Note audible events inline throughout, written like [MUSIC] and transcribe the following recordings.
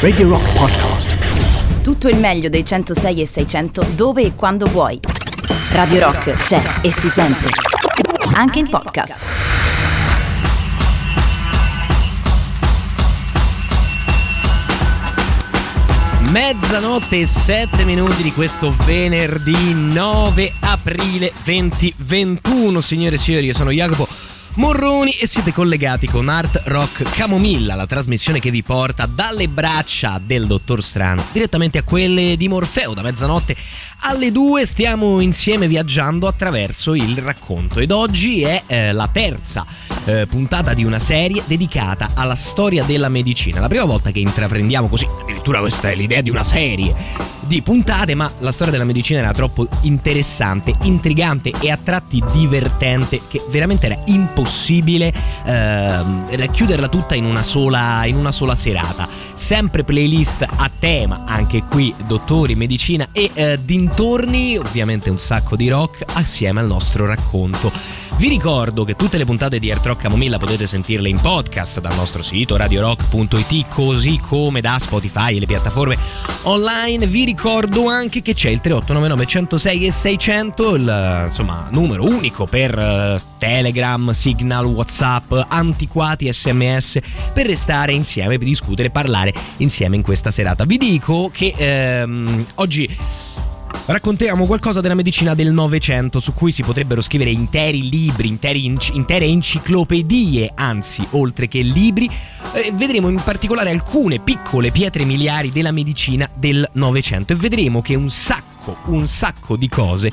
Radio Rock Podcast. Tutto il meglio dei 106 e 600 dove e quando vuoi. Radio Rock c'è e si sente. Anche in podcast. Mezzanotte e 7 minuti di questo venerdì 9 aprile 2021. Signore e signori, io sono Jacopo Morroni e siete collegati con Art Rock Camomilla, la trasmissione che vi porta dalle braccia del Dottor Strano direttamente a quelle di Morfeo. Da mezzanotte alle 2 stiamo insieme viaggiando attraverso il racconto ed oggi è eh, la terza eh, puntata di una serie dedicata alla storia della medicina. La prima volta che intraprendiamo così, addirittura questa è l'idea di una serie di puntate, ma la storia della medicina era troppo interessante, intrigante e a tratti divertente che veramente era impossibile eh, racchiuderla tutta in una, sola, in una sola serata. Sempre playlist a tema, anche qui dottori, medicina e eh, dintorni, ovviamente un sacco di rock assieme al nostro racconto. Vi ricordo che tutte le puntate di Art Rock Camomilla potete sentirle in podcast dal nostro sito radiorock.it così come da Spotify e le piattaforme online. Vi ricordo anche che c'è il 3899 106 e 600, il insomma, numero unico per uh, Telegram, Signal, WhatsApp, antiquati SMS per restare insieme, per discutere parlare insieme in questa serata. Vi dico che ehm, oggi raccontiamo qualcosa della medicina del Novecento su cui si potrebbero scrivere interi libri, interi intere enciclopedie, anzi, oltre che libri. Eh, vedremo in particolare alcune piccole pietre miliari della medicina del Novecento e vedremo che un sacco, un sacco di cose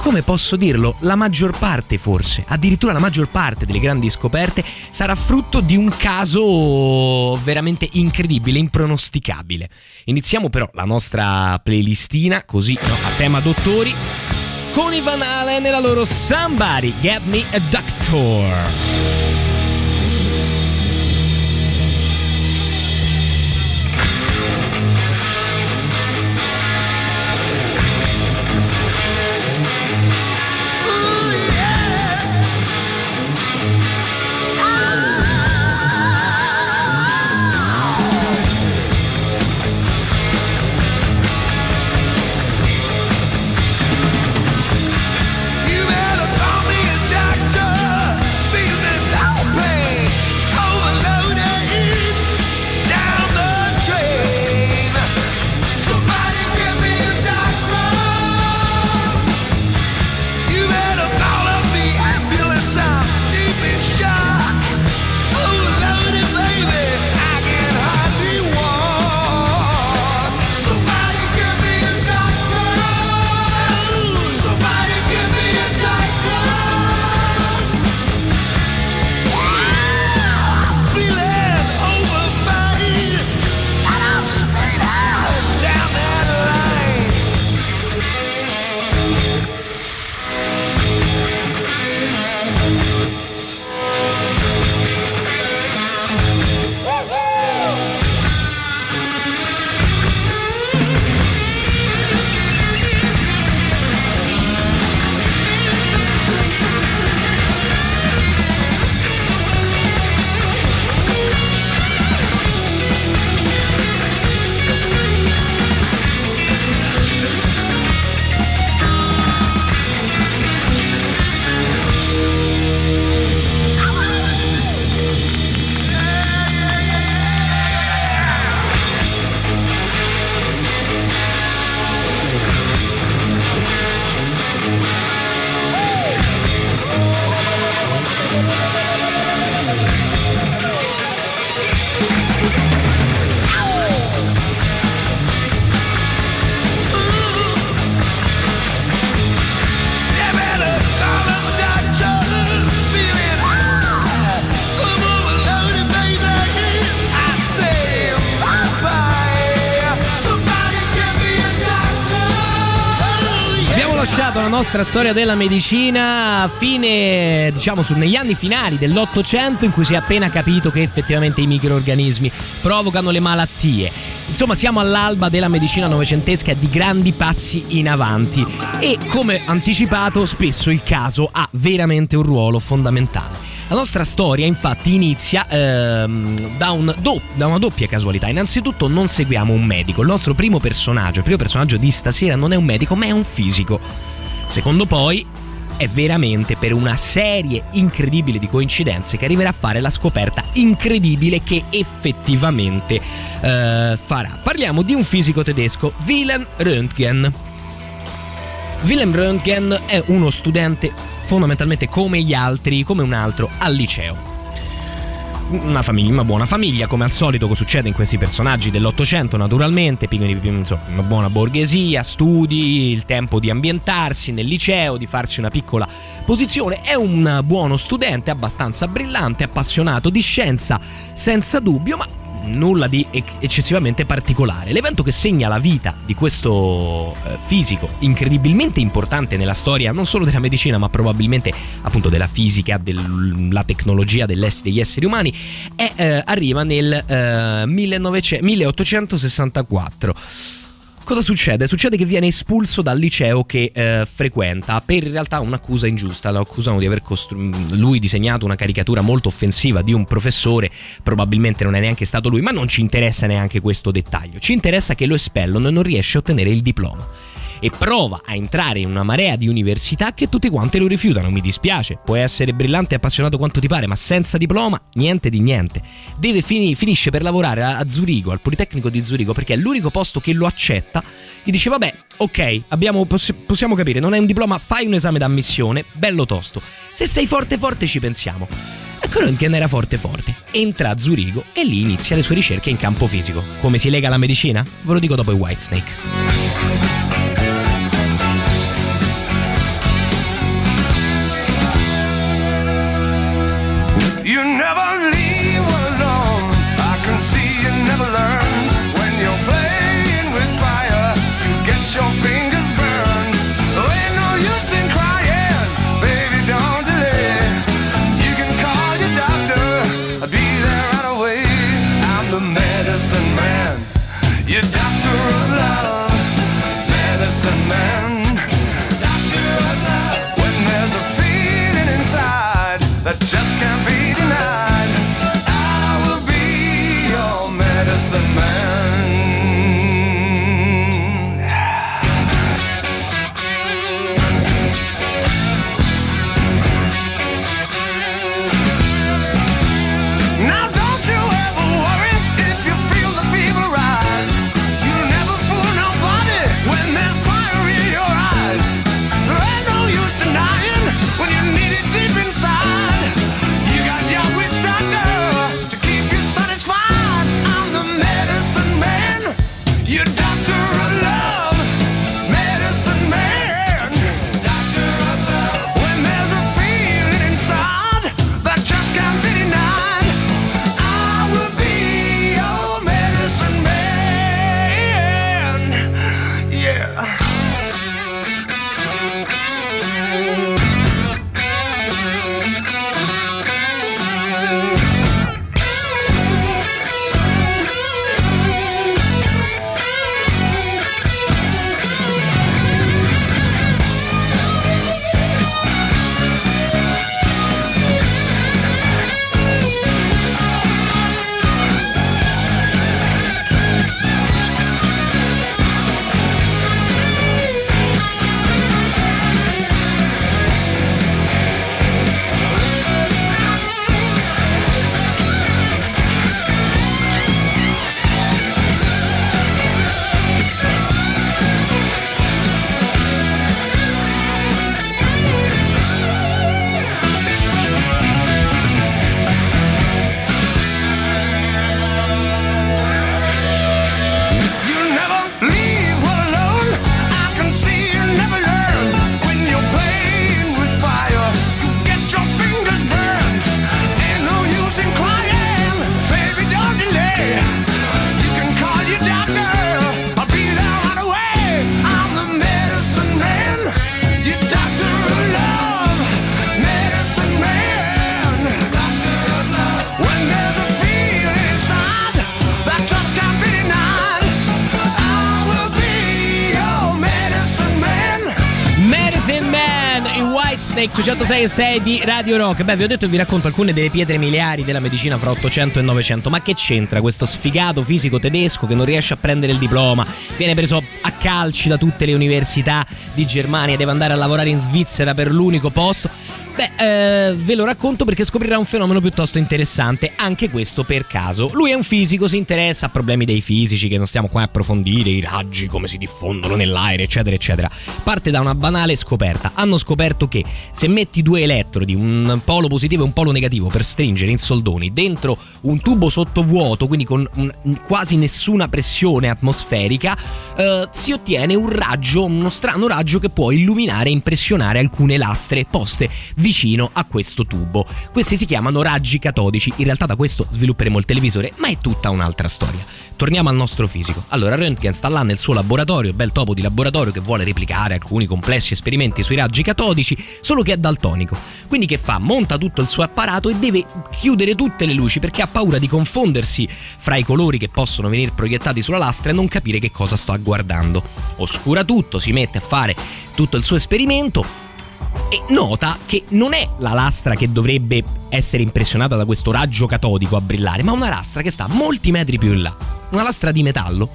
come posso dirlo, la maggior parte forse, addirittura la maggior parte delle grandi scoperte sarà frutto di un caso veramente incredibile, impronosticabile. Iniziamo però la nostra playlistina, così no, a tema dottori, con i Van Halen e la loro Somebody Get Me a Doctor. Nostra storia della medicina fine, diciamo, su, negli anni finali dell'Ottocento in cui si è appena capito che effettivamente i microorganismi provocano le malattie. Insomma, siamo all'alba della medicina novecentesca di grandi passi in avanti e come anticipato spesso il caso ha veramente un ruolo fondamentale. La nostra storia infatti inizia ehm, da, un do- da, una doppia casualità. Innanzitutto non seguiamo un medico, il nostro primo personaggio, il primo personaggio di stasera non è un medico ma è un fisico. Secondo poi è veramente per una serie incredibile di coincidenze che arriverà a fare la scoperta incredibile che effettivamente eh, farà. Parliamo di un fisico tedesco, Wilhelm Röntgen. Wilhelm Röntgen è uno studente fondamentalmente come gli altri, come un altro, al liceo una famiglia, una buona famiglia, come al solito succede in questi personaggi dell'Ottocento, naturalmente, insomma, una buona borghesia, studi, il tempo di ambientarsi nel liceo, di farsi una piccola posizione. È un buono studente, abbastanza brillante, appassionato di scienza, senza dubbio, ma nulla di eccessivamente particolare. L'evento che segna la vita di questo eh, fisico incredibilmente importante nella storia non solo della medicina ma probabilmente appunto della fisica, della tecnologia degli esseri umani è, eh, arriva nel eh, 1900, 1864 Cosa succede? Succede che viene espulso dal liceo che eh, frequenta per in realtà un'accusa ingiusta. Lo accusano di aver costru- lui disegnato una caricatura molto offensiva di un professore, probabilmente non è neanche stato lui, ma non ci interessa neanche questo dettaglio. Ci interessa che lo espellono e non riesce a ottenere il diploma e prova a entrare in una marea di università che tutte quante lo rifiutano. Mi dispiace, puoi essere brillante e appassionato quanto ti pare, ma senza diploma niente di niente. Deve fini, finisce per lavorare a, a Zurigo, al Politecnico di Zurigo, perché è l'unico posto che lo accetta. Gli dice: Vabbè, ok, abbiamo, poss- possiamo capire, non hai un diploma, fai un esame d'ammissione, bello tosto. Se sei forte forte ci pensiamo. Röntgen era forte forte. Entra a Zurigo e lì inizia le sue ricerche in campo fisico. Come si lega alla medicina? Ve lo dico dopo i Whitesnake. Alex 106 e 6 di Radio Rock. Beh, vi ho detto che vi racconto alcune delle pietre miliari della medicina fra 800 e 900. Ma che c'entra questo sfigato fisico tedesco che non riesce a prendere il diploma? Viene preso a calci da tutte le università di Germania, deve andare a lavorare in Svizzera per l'unico posto. Beh, eh, ve lo racconto perché scoprirà un fenomeno piuttosto interessante, anche questo per caso. Lui è un fisico, si interessa a problemi dei fisici che non stiamo qua a approfondire, i raggi, come si diffondono nell'aereo, eccetera, eccetera. Parte da una banale scoperta. Hanno scoperto che se metti due elettrodi, un polo positivo e un polo negativo, per stringere in soldoni dentro un tubo sottovuoto, quindi con un, quasi nessuna pressione atmosferica, eh, si ottiene un raggio, uno strano raggio che può illuminare e impressionare alcune lastre poste vicino a questo tubo. Questi si chiamano raggi catodici, in realtà da questo svilupperemo il televisore, ma è tutta un'altra storia. Torniamo al nostro fisico. Allora, Röntgen sta là nel suo laboratorio, bel topo di laboratorio che vuole replicare alcuni complessi esperimenti sui raggi catodici, solo che è daltonico. Quindi che fa? Monta tutto il suo apparato e deve chiudere tutte le luci perché ha paura di confondersi fra i colori che possono venire proiettati sulla lastra e non capire che cosa sta guardando. Oscura tutto, si mette a fare tutto il suo esperimento e nota che non è la lastra che dovrebbe essere impressionata da questo raggio catodico a brillare, ma una lastra che sta molti metri più in là. Una lastra di metallo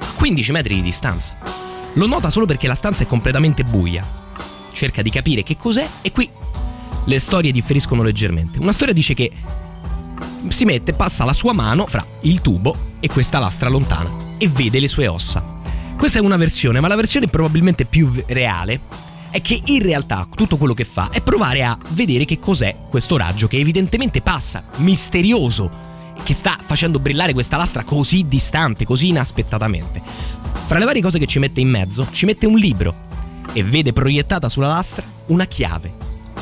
a 15 metri di distanza. Lo nota solo perché la stanza è completamente buia. Cerca di capire che cos'è e qui le storie differiscono leggermente. Una storia dice che si mette, passa la sua mano fra il tubo e questa lastra lontana e vede le sue ossa. Questa è una versione, ma la versione probabilmente più reale è che in realtà tutto quello che fa è provare a vedere che cos'è questo raggio che evidentemente passa, misterioso, che sta facendo brillare questa lastra così distante, così inaspettatamente. Fra le varie cose che ci mette in mezzo, ci mette un libro e vede proiettata sulla lastra una chiave.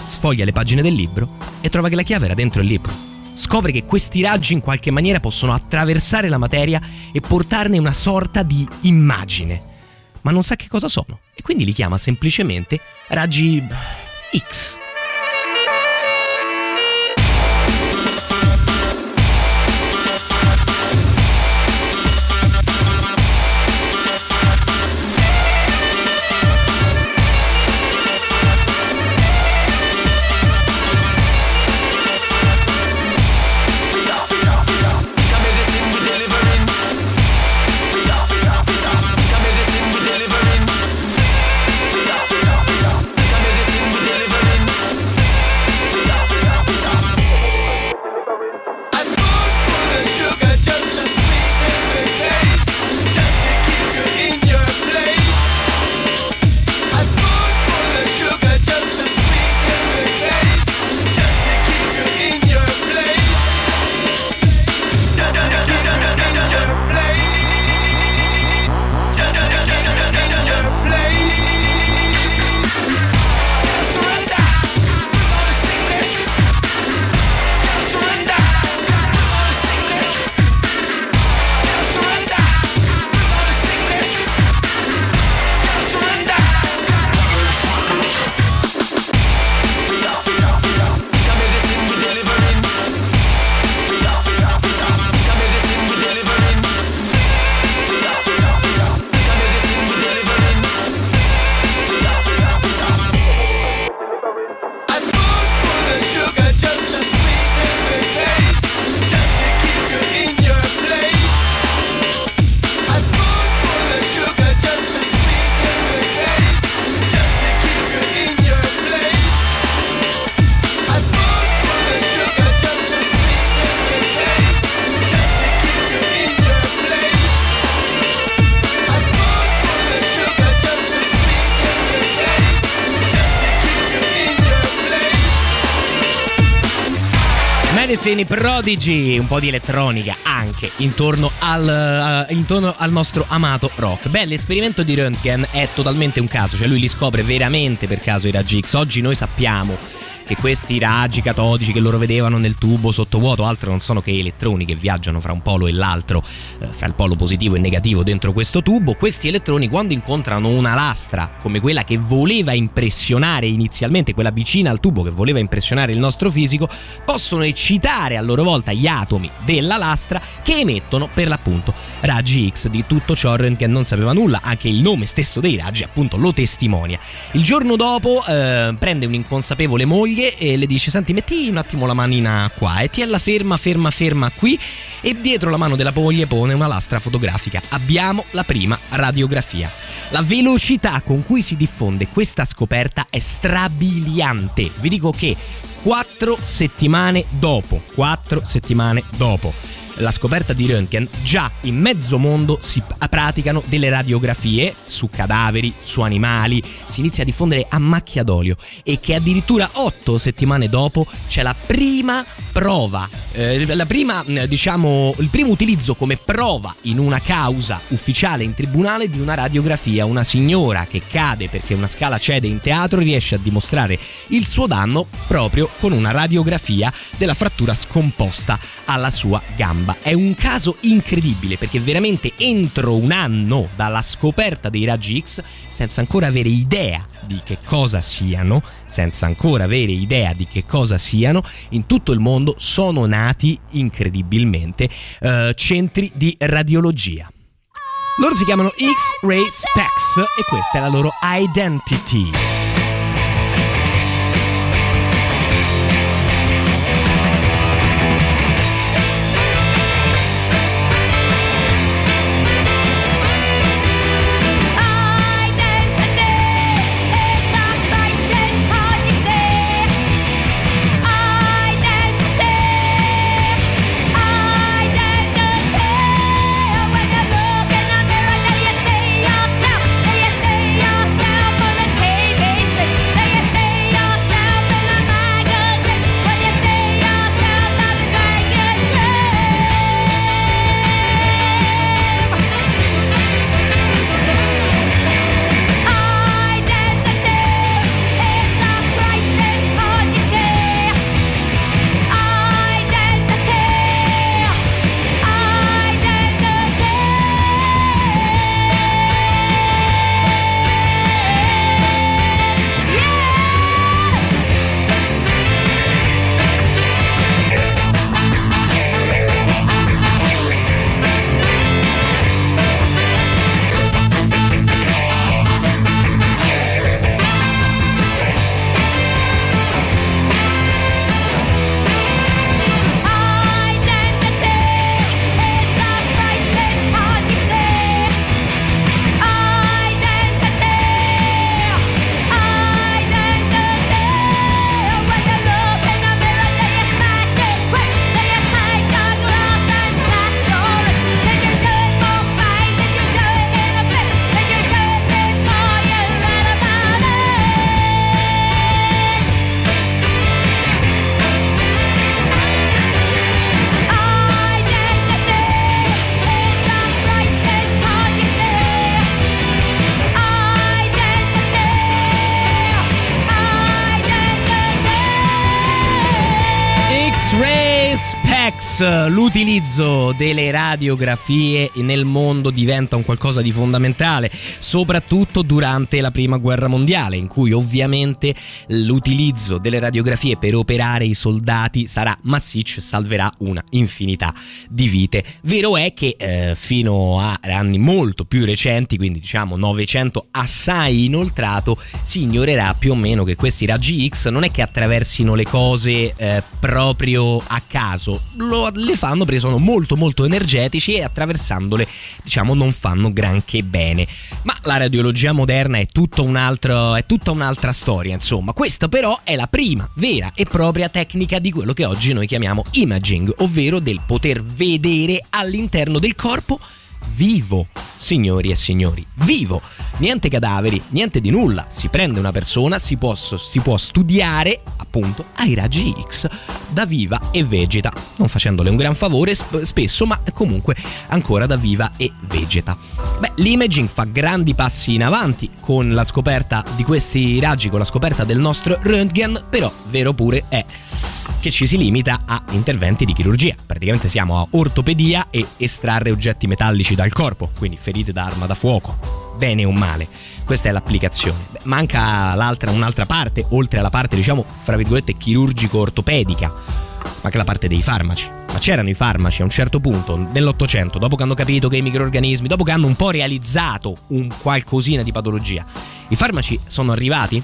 Sfoglia le pagine del libro e trova che la chiave era dentro il libro. Scopre che questi raggi in qualche maniera possono attraversare la materia e portarne una sorta di immagine ma non sa che cosa sono quindi li chiama semplicemente raggi X. Medicine Prodigy, un po' di elettronica anche intorno al, uh, intorno al, nostro amato rock. Beh, l'esperimento di Röntgen è totalmente un caso, cioè lui li scopre veramente per caso i raggi X. Oggi noi sappiamo che questi raggi catodici che loro vedevano nel tubo sottovuoto altro non sono che elettroni che viaggiano fra un polo e l'altro, eh, fra il polo positivo e negativo dentro questo tubo. Questi elettroni quando incontrano una lastra come quella che voleva impressionare inizialmente, quella vicina al tubo che voleva impressionare il nostro fisico, possono eccitare a loro volta gli atomi della lastra che emettono per l'appunto raggi X. Di tutto ciò Röntgen non sapeva nulla, anche il nome stesso dei raggi appunto lo testimonia. Il giorno dopo eh, prende un'inconsapevole moglie e le dice senti metti un attimo la manina qua e tiella ferma ferma ferma qui e dietro la mano della moglie pone una lastra fotografica. Abbiamo la prima radiografia. La velocità con cui si diffonde questa scoperta è strabiliante. Vi dico che quattro settimane dopo, quattro settimane dopo la scoperta di Röntgen, già in mezzo mondo si praticano delle radiografie su cadaveri, su animali, si inizia a diffondere a macchia d'olio e che addirittura otto settimane dopo c'è la prima prova, eh, la prima, diciamo, il primo utilizzo come prova in una causa ufficiale in tribunale di una radiografia. Una signora che cade perché una scala cede in teatro riesce a dimostrare il suo danno proprio con una radiografia della frattura scomposta alla sua gamba bomba. È un caso incredibile perché veramente entro un anno dalla scoperta dei raggi X, senza ancora avere idea di che cosa siano, senza ancora avere idea di che cosa siano, in tutto il mondo sono nati incredibilmente uh, centri di radiologia. Loro si chiamano X-Ray Specs e questa è la loro identity. L'utilizzo delle radiografie nel mondo diventa un qualcosa di fondamentale, soprattutto durante la prima guerra mondiale, in cui ovviamente l'utilizzo delle radiografie per operare i soldati sarà massiccio e salverà una infinità di vite. Vero è che eh, fino a anni molto più recenti, quindi diciamo 900 assai inoltrato, si ignorerà più o meno che questi raggi X non è che attraversino le cose eh, proprio a caso, lo, le fanno perché sono molto molto energetici e attraversandole diciamo non fanno granché bene. Ma la radiologia moderna è, un altro, è tutta un'altra storia, insomma. Questa però è la prima vera e propria tecnica di quello che oggi noi chiamiamo imaging, ovvero del poter vedere all'interno del corpo vivo, signori e signori, vivo. Niente cadaveri, niente di nulla. Si prende una persona, si può, si può studiare appunto ai raggi X da viva e vegeta, non facendole un gran favore sp- spesso, ma comunque ancora da viva e vegeta. Beh, l'imaging fa grandi passi in avanti con la scoperta di questi raggi, con la scoperta del nostro Röntgen, però vero pure è che ci si limita a interventi di chirurgia. Praticamente siamo a ortopedia e estrarre oggetti metallici dal corpo, quindi ferite da arma da fuoco. Bene o male, questa è l'applicazione. Manca un'altra parte, oltre alla parte, diciamo, fra virgolette, chirurgico-ortopedica, ma che la parte dei farmaci. Ma c'erano i farmaci a un certo punto, nell'Ottocento, dopo che hanno capito che i microorganismi, dopo che hanno un po' realizzato un qualcosina di patologia, i farmaci sono arrivati?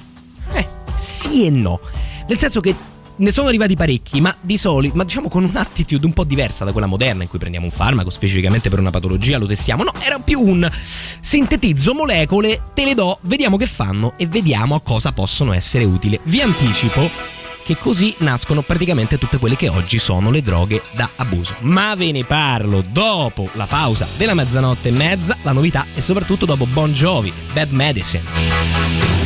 Eh, sì e no. Nel senso che ne sono arrivati parecchi, ma di solito, ma diciamo con un'attitude un po' diversa da quella moderna in cui prendiamo un farmaco specificamente per una patologia, lo testiamo. No, era più un sintetizzo molecole, te le do, vediamo che fanno e vediamo a cosa possono essere utili. Vi anticipo che così nascono praticamente tutte quelle che oggi sono le droghe da abuso. Ma ve ne parlo dopo la pausa della mezzanotte e mezza, la novità e soprattutto dopo Bon Jovi, Bad Medicine.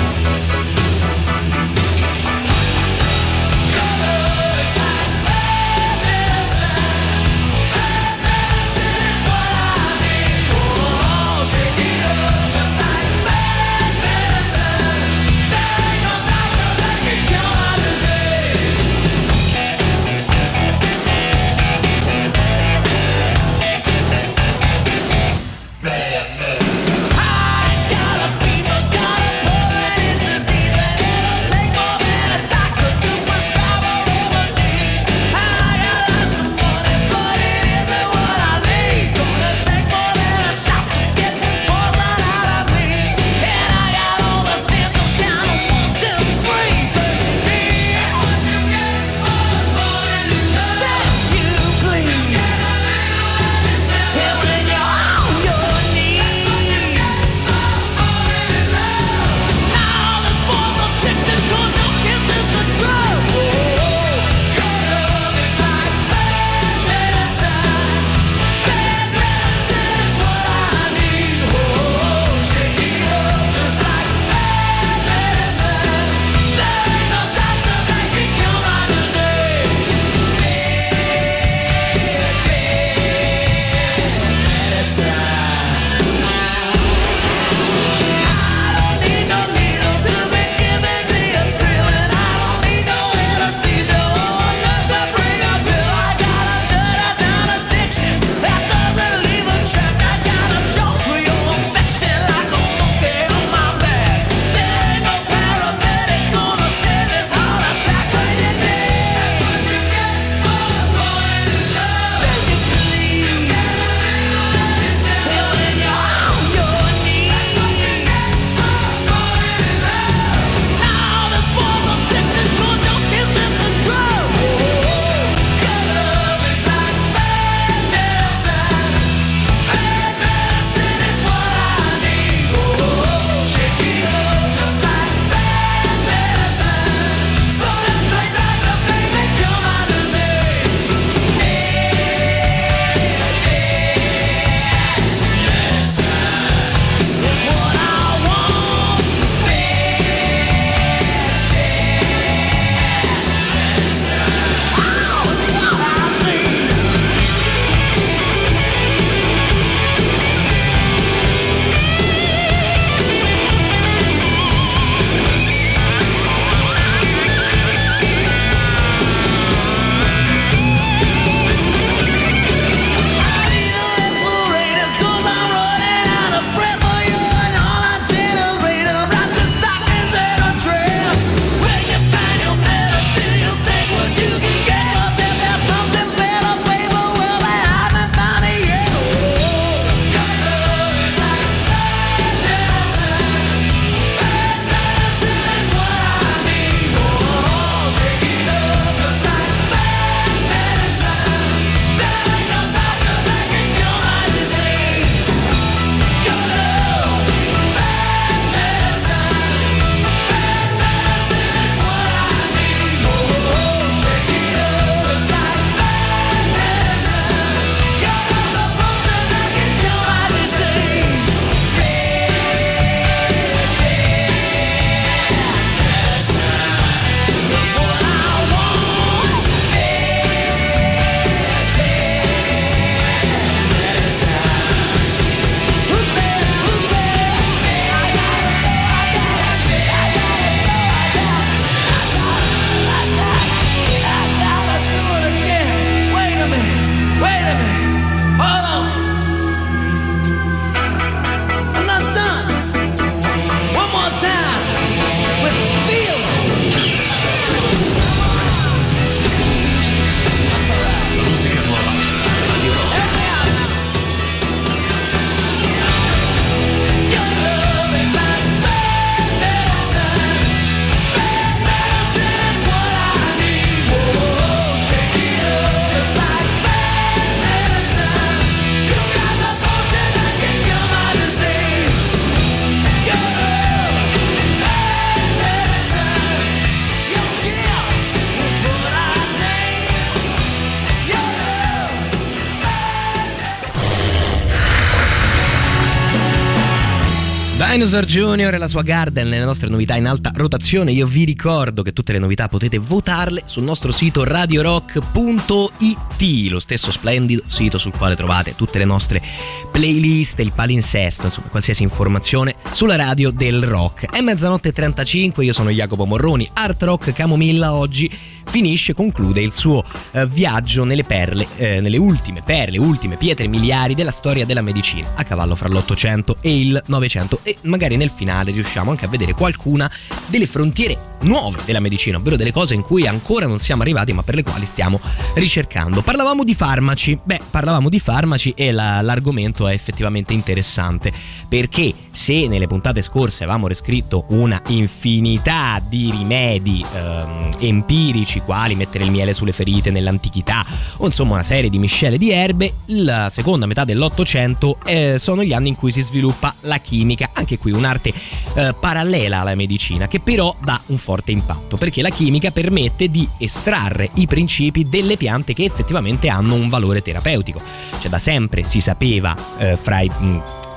Dinosaur Junior e la sua Garden, le nostre novità in alta rotazione. Io vi ricordo che tutte le novità potete votarle sul nostro sito radiorock.it, lo stesso splendido sito sul quale trovate tutte le nostre playlist, il palinsesto, insomma qualsiasi informazione sulla radio del rock. È mezzanotte 35, io sono Jacopo Morroni, Art Rock Camomilla oggi finisce, conclude il suo eh, viaggio nelle perle, eh, nelle ultime perle, ultime pietre miliari della storia della medicina, a cavallo fra l'Ottocento e il Novecento. E magari nel finale riusciamo anche a vedere qualcuna delle frontiere nuove della medicina, ovvero delle cose in cui ancora non siamo arrivati ma per le quali stiamo ricercando. Parlavamo di farmaci, beh, parlavamo di farmaci e la, l'argomento è effettivamente interessante perché se nelle puntate scorse avevamo riscritto una infinità di rimedi ehm, empirici quali mettere il miele sulle ferite nell'antichità o insomma una serie di miscele di erbe, la seconda metà dell'Ottocento eh, sono gli anni in cui si sviluppa la chimica, anche qui un'arte eh, parallela alla medicina che però dà un forte impatto, perché la chimica permette di estrarre i principi delle piante che effettivamente hanno un valore terapeutico. Cioè da sempre si sapeva eh, fra i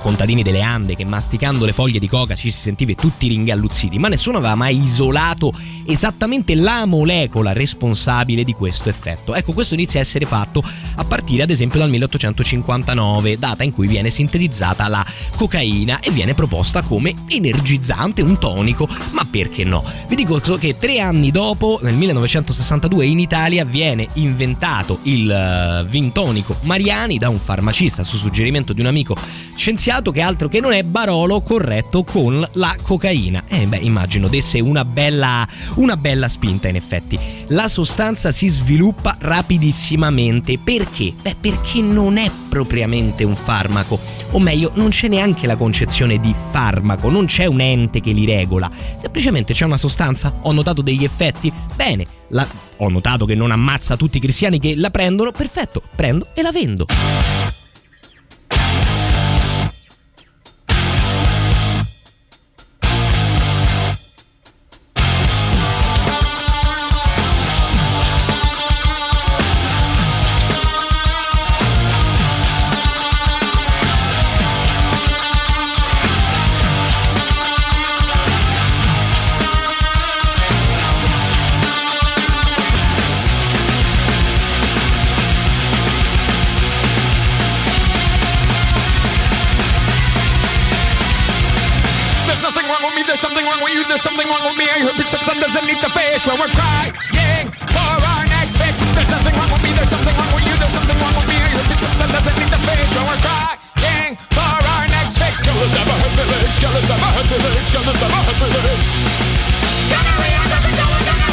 contadini delle Ande che masticando le foglie di coca ci si sentiva tutti ringalluzziti, ma nessuno aveva mai isolato esattamente la molecola responsabile di questo effetto. Ecco, questo inizia a essere fatto a partire ad esempio dal 1859, data in cui viene sintetizzata la cocaina e viene proposta come energizzante, un tonico, ma perché no? Vi dico che tre anni dopo, nel 1962, in Italia viene inventato il uh, vintonico Mariani da un farmacista su suggerimento di un amico scienziato che altro che non è Barolo corretto con la cocaina. Eh beh, immagino desse una bella, una bella spinta in effetti. La sostanza si sviluppa rapidissimamente. Perché? Beh, perché non è propriamente un farmaco. O meglio, non c'è neanche la concezione di farmaco, non c'è un ente che li regola. Semplicemente c'è una sostanza, ho notato degli effetti. Bene, la... ho notato che non ammazza tutti i cristiani che la prendono. Perfetto, prendo e la vendo. There's something wrong with me. I it's something underneath the face where we're crying for our next fix. There's nothing wrong with me. There's something wrong with you. There's something wrong with me. I it's something underneath the face where we're crying for our next fix. Skeleton never had feelings. Skeleton never had feelings. Skeleton never had feelings. Gonorrhea, gonorrhea, gonorrhea,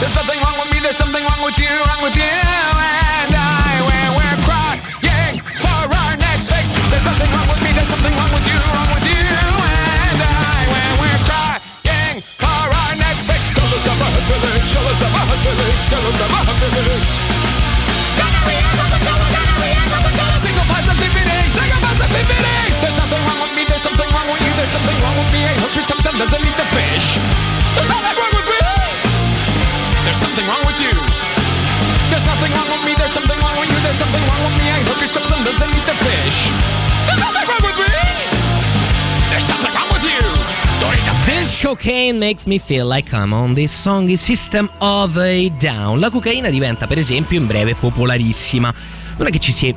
There's nothing wrong with me, there's something wrong with you, wrong with you cocaine makes me feel like I'm on this song is System of a Down. La cocaina diventa per esempio in breve popolarissima. Non è che ci si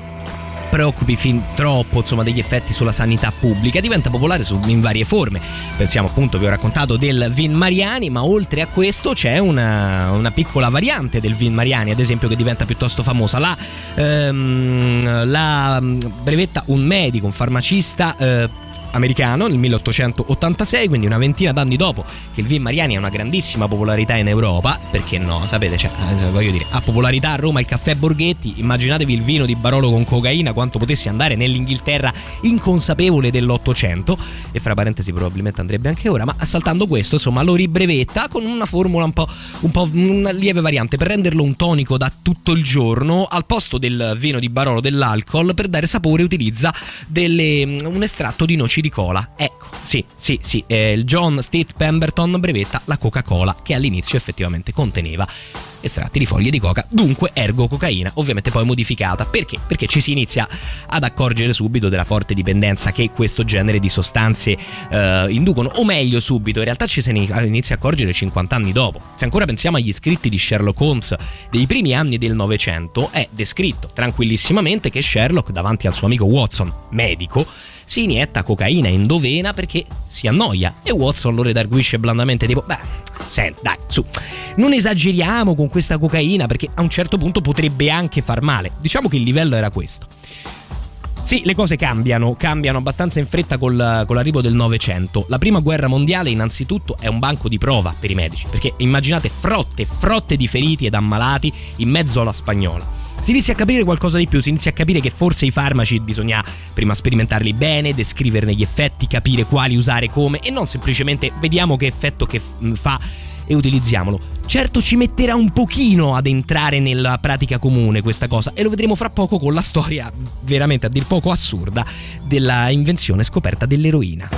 preoccupi fin troppo insomma, degli effetti sulla sanità pubblica, diventa popolare in varie forme. Pensiamo appunto, vi ho raccontato del Vin Mariani, ma oltre a questo c'è una, una piccola variante del Vin Mariani, ad esempio, che diventa piuttosto famosa. La, ehm, la brevetta un medico, un farmacista. Eh, americano nel 1886, quindi una ventina d'anni dopo che il vin Mariani ha una grandissima popolarità in Europa, perché no, sapete, cioè, eh, voglio dire, ha popolarità a Roma il caffè Borghetti, immaginatevi il vino di Barolo con cocaina quanto potesse andare nell'Inghilterra inconsapevole dell'Ottocento e fra parentesi probabilmente andrebbe anche ora, ma saltando questo, insomma, lo ribrevetta con una formula un po', un po' una lieve variante per renderlo un tonico da tutto il giorno, al posto del vino di Barolo dell'alcol per dare sapore utilizza delle, un estratto di noci di cola. Ecco, sì, sì, sì, eh, il John State Pemberton brevetta la Coca-Cola che all'inizio effettivamente conteneva estratti di foglie di coca, dunque ergo cocaina, ovviamente poi modificata. Perché? Perché ci si inizia ad accorgere subito della forte dipendenza che questo genere di sostanze eh, inducono, o meglio subito, in realtà ci si inizia a accorgere 50 anni dopo. Se ancora pensiamo agli scritti di Sherlock Holmes dei primi anni del Novecento, è descritto tranquillissimamente che Sherlock, davanti al suo amico Watson, medico, si inietta cocaina endovena perché si annoia. E Watson lo redarguisce blandamente tipo beh senti dai su. Non esageriamo con questa cocaina perché a un certo punto potrebbe anche far male. Diciamo che il livello era questo sì, le cose cambiano, cambiano abbastanza in fretta col, con l'arrivo del Novecento. La prima guerra mondiale innanzitutto è un banco di prova per i medici, perché immaginate frotte, frotte di feriti ed ammalati in mezzo alla spagnola si inizia a capire qualcosa di più, si inizia a capire che forse i farmaci bisogna prima sperimentarli bene, descriverne gli effetti, capire quali usare come e non semplicemente vediamo che effetto che fa e utilizziamolo. Certo ci metterà un pochino ad entrare nella pratica comune questa cosa e lo vedremo fra poco con la storia veramente a dir poco assurda della invenzione scoperta dell'eroina.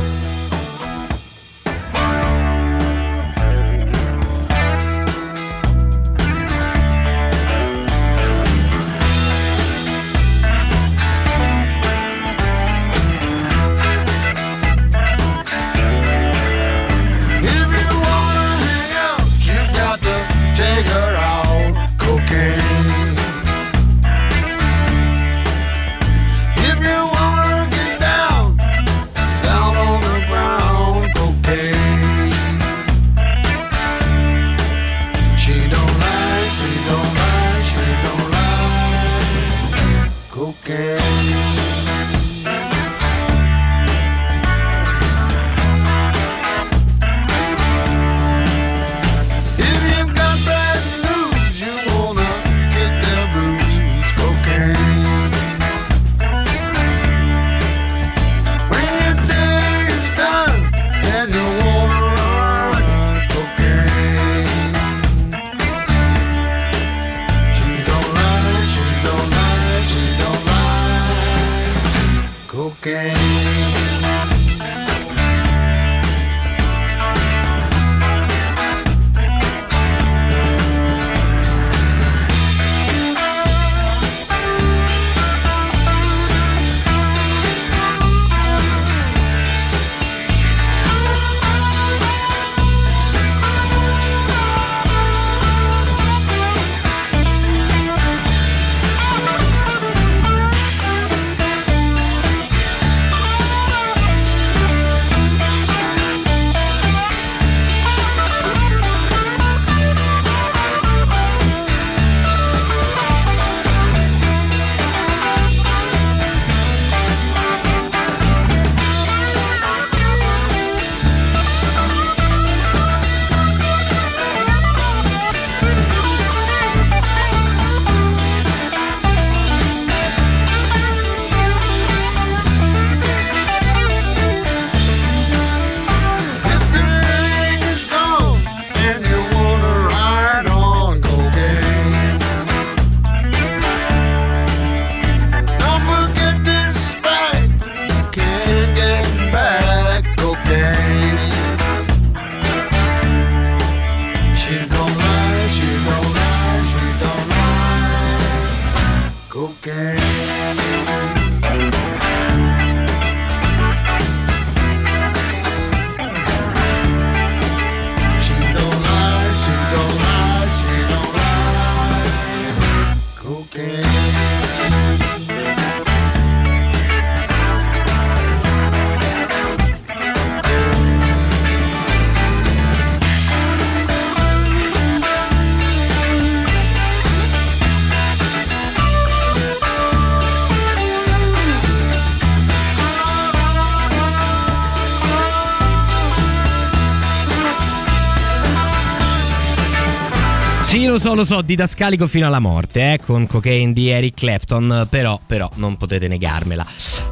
Lo so, lo so, didascalico fino alla morte, eh, con Cocaine di Eric Clapton, però, però, non potete negarmela.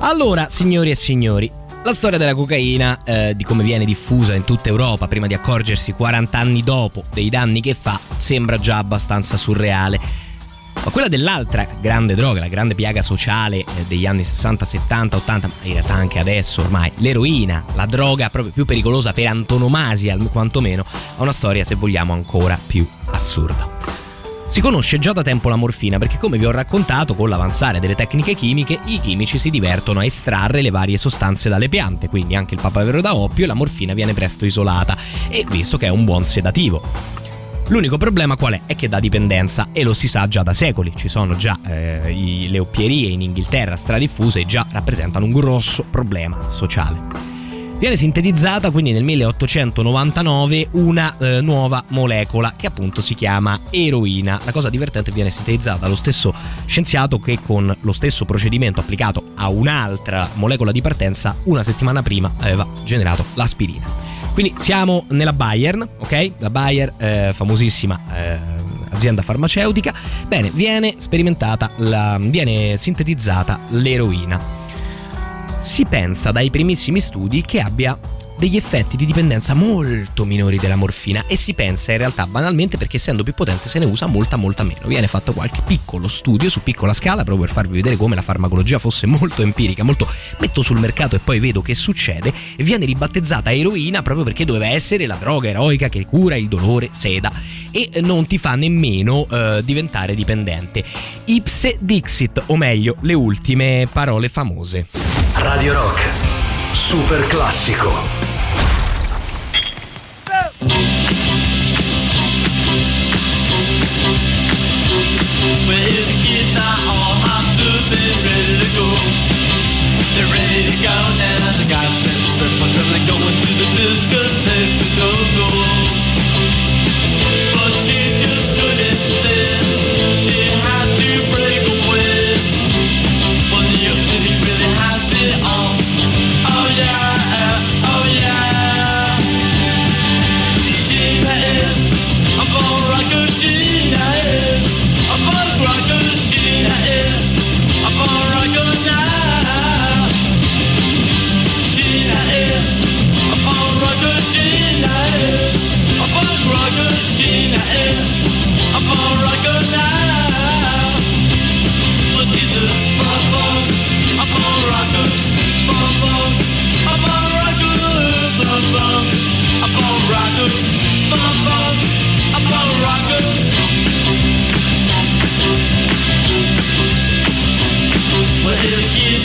Allora, signori e signori, la storia della cocaina, eh, di come viene diffusa in tutta Europa prima di accorgersi 40 anni dopo dei danni che fa, sembra già abbastanza surreale. Ma quella dell'altra grande droga, la grande piaga sociale eh, degli anni 60, 70, 80, ma in realtà anche adesso ormai, l'eroina, la droga proprio più pericolosa per antonomasia, quantomeno, ha una storia, se vogliamo, ancora più assurda. Si conosce già da tempo la morfina perché come vi ho raccontato con l'avanzare delle tecniche chimiche i chimici si divertono a estrarre le varie sostanze dalle piante, quindi anche il papavero da oppio e la morfina viene presto isolata e visto che è un buon sedativo. L'unico problema qual è? È che dà dipendenza e lo si sa già da secoli. Ci sono già eh, le oppierie in Inghilterra stradiffuse e già rappresentano un grosso problema sociale. Viene sintetizzata quindi nel 1899 una eh, nuova molecola che appunto si chiama eroina. La cosa divertente viene sintetizzata dallo stesso scienziato che con lo stesso procedimento applicato a un'altra molecola di partenza una settimana prima aveva generato l'aspirina. Quindi siamo nella Bayern, ok? La Bayer, eh, famosissima eh, azienda farmaceutica. Bene, viene sperimentata, la, viene sintetizzata l'eroina. Si pensa dai primissimi studi che abbia degli effetti di dipendenza molto minori della morfina e si pensa in realtà banalmente perché essendo più potente se ne usa molta molta meno. Viene fatto qualche piccolo studio su piccola scala proprio per farvi vedere come la farmacologia fosse molto empirica, molto metto sul mercato e poi vedo che succede e viene ribattezzata eroina proprio perché doveva essere la droga eroica che cura il dolore, seda e non ti fa nemmeno eh, diventare dipendente. Ipse dixit, o meglio, le ultime parole famose. Radio Rock. Super classico. Well, the kids are all hopped up and ready to go. They're ready to go now. They got this circle till they're going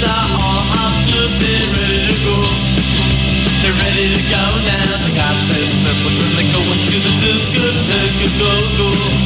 are all hopped up and ready to go. They're ready to go now. They got their circles and they're going to the discotheque to go go.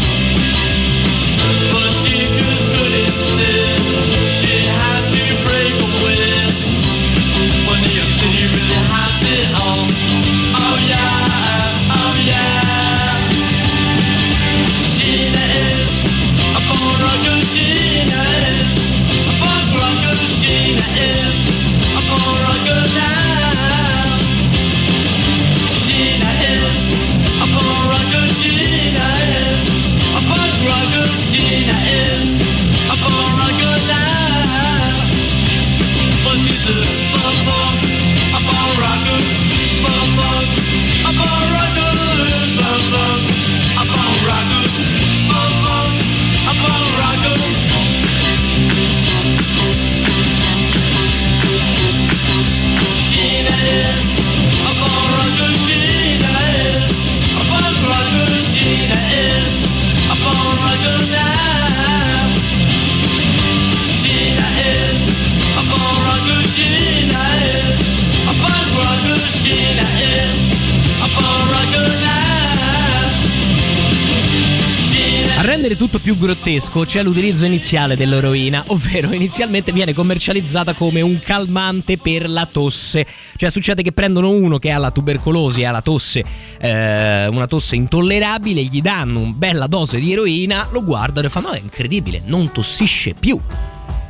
Più grottesco c'è l'utilizzo iniziale dell'eroina, [LAUGHS] ovvero inizialmente viene commercializzata come un calmante per la tosse. Cioè succede che prendono uno che ha la tubercolosi, ha la tosse, eh, una tosse intollerabile, gli danno una bella dose di eroina, lo guardano e fanno "Oh, è incredibile, non tossisce più.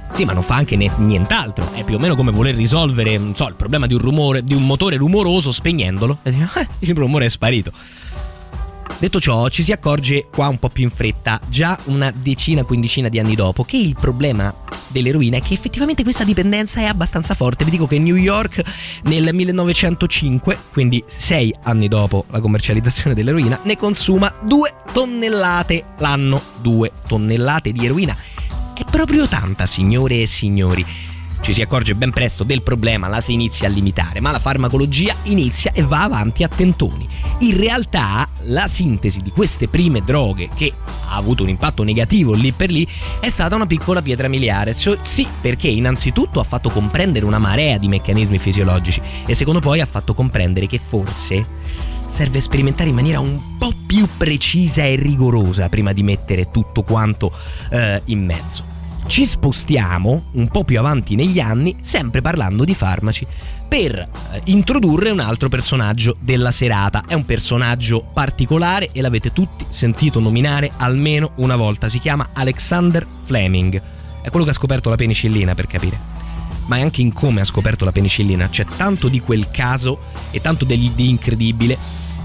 Sì, ma non fa anche nient'altro. È più o meno come voler risolvere, so, il problema di un rumore, di un motore rumoroso spegnendolo. E [LAUGHS] "Eh, il rumore è sparito. Detto ciò, ci si accorge qua un po' più in fretta, già una decina, quindicina di anni dopo, che il problema dell'eroina è che effettivamente questa dipendenza è abbastanza forte. Vi dico che New York nel 1905, quindi sei anni dopo la commercializzazione dell'eroina, ne consuma due tonnellate l'anno. Due tonnellate di eroina. È proprio tanta, signore e signori. Ci si accorge ben presto del problema, la si inizia a limitare, ma la farmacologia inizia e va avanti a tentoni. In realtà la sintesi di queste prime droghe, che ha avuto un impatto negativo lì per lì, è stata una piccola pietra miliare. Cioè, sì, perché innanzitutto ha fatto comprendere una marea di meccanismi fisiologici e secondo poi ha fatto comprendere che forse serve sperimentare in maniera un po' più precisa e rigorosa prima di mettere tutto quanto eh, in mezzo. Ci spostiamo un po' più avanti negli anni, sempre parlando di farmaci, per eh, introdurre un altro personaggio della serata. È un personaggio particolare e l'avete tutti sentito nominare almeno una volta. Si chiama Alexander Fleming. È quello che ha scoperto la penicillina, per capire. Ma è anche in come ha scoperto la penicillina. C'è tanto di quel caso e tanto di incredibile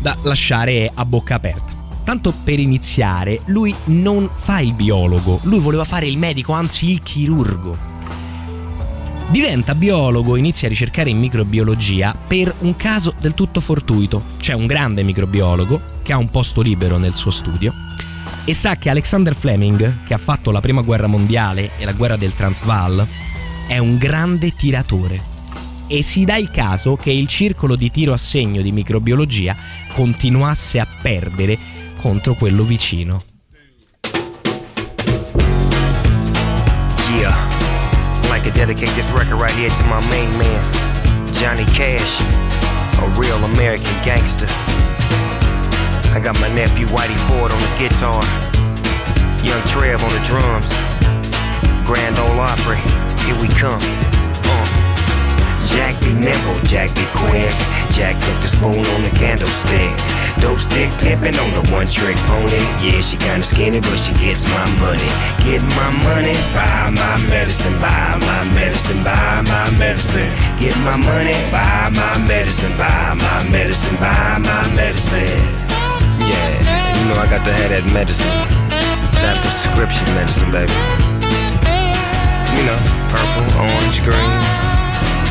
da lasciare a bocca aperta. Tanto per iniziare, lui non fa il biologo, lui voleva fare il medico, anzi il chirurgo. Diventa biologo, inizia a ricercare in microbiologia per un caso del tutto fortuito. C'è un grande microbiologo che ha un posto libero nel suo studio e sa che Alexander Fleming, che ha fatto la prima guerra mondiale e la guerra del Transvaal, è un grande tiratore. E si dà il caso che il circolo di tiro a segno di microbiologia continuasse a perdere contro quello vicino. Yeah, like to dedicate this record right here to my main man, Johnny Cash, a real American gangster. I got my nephew Whitey Ford on the guitar, young Trev on the drums, Grand Ole Opry, here we come. Jack be nimble, Jack be quick. Jack put the spoon on the candlestick. Dope stick pimpin' on the one trick pony. Yeah, she kinda skinny, but she gets my money. Get my money, buy my medicine, buy my medicine, buy my medicine. Get my money, buy my medicine, buy my medicine, buy my medicine. Yeah, you know I got to have that medicine. That prescription medicine, baby. You know, purple, orange, green.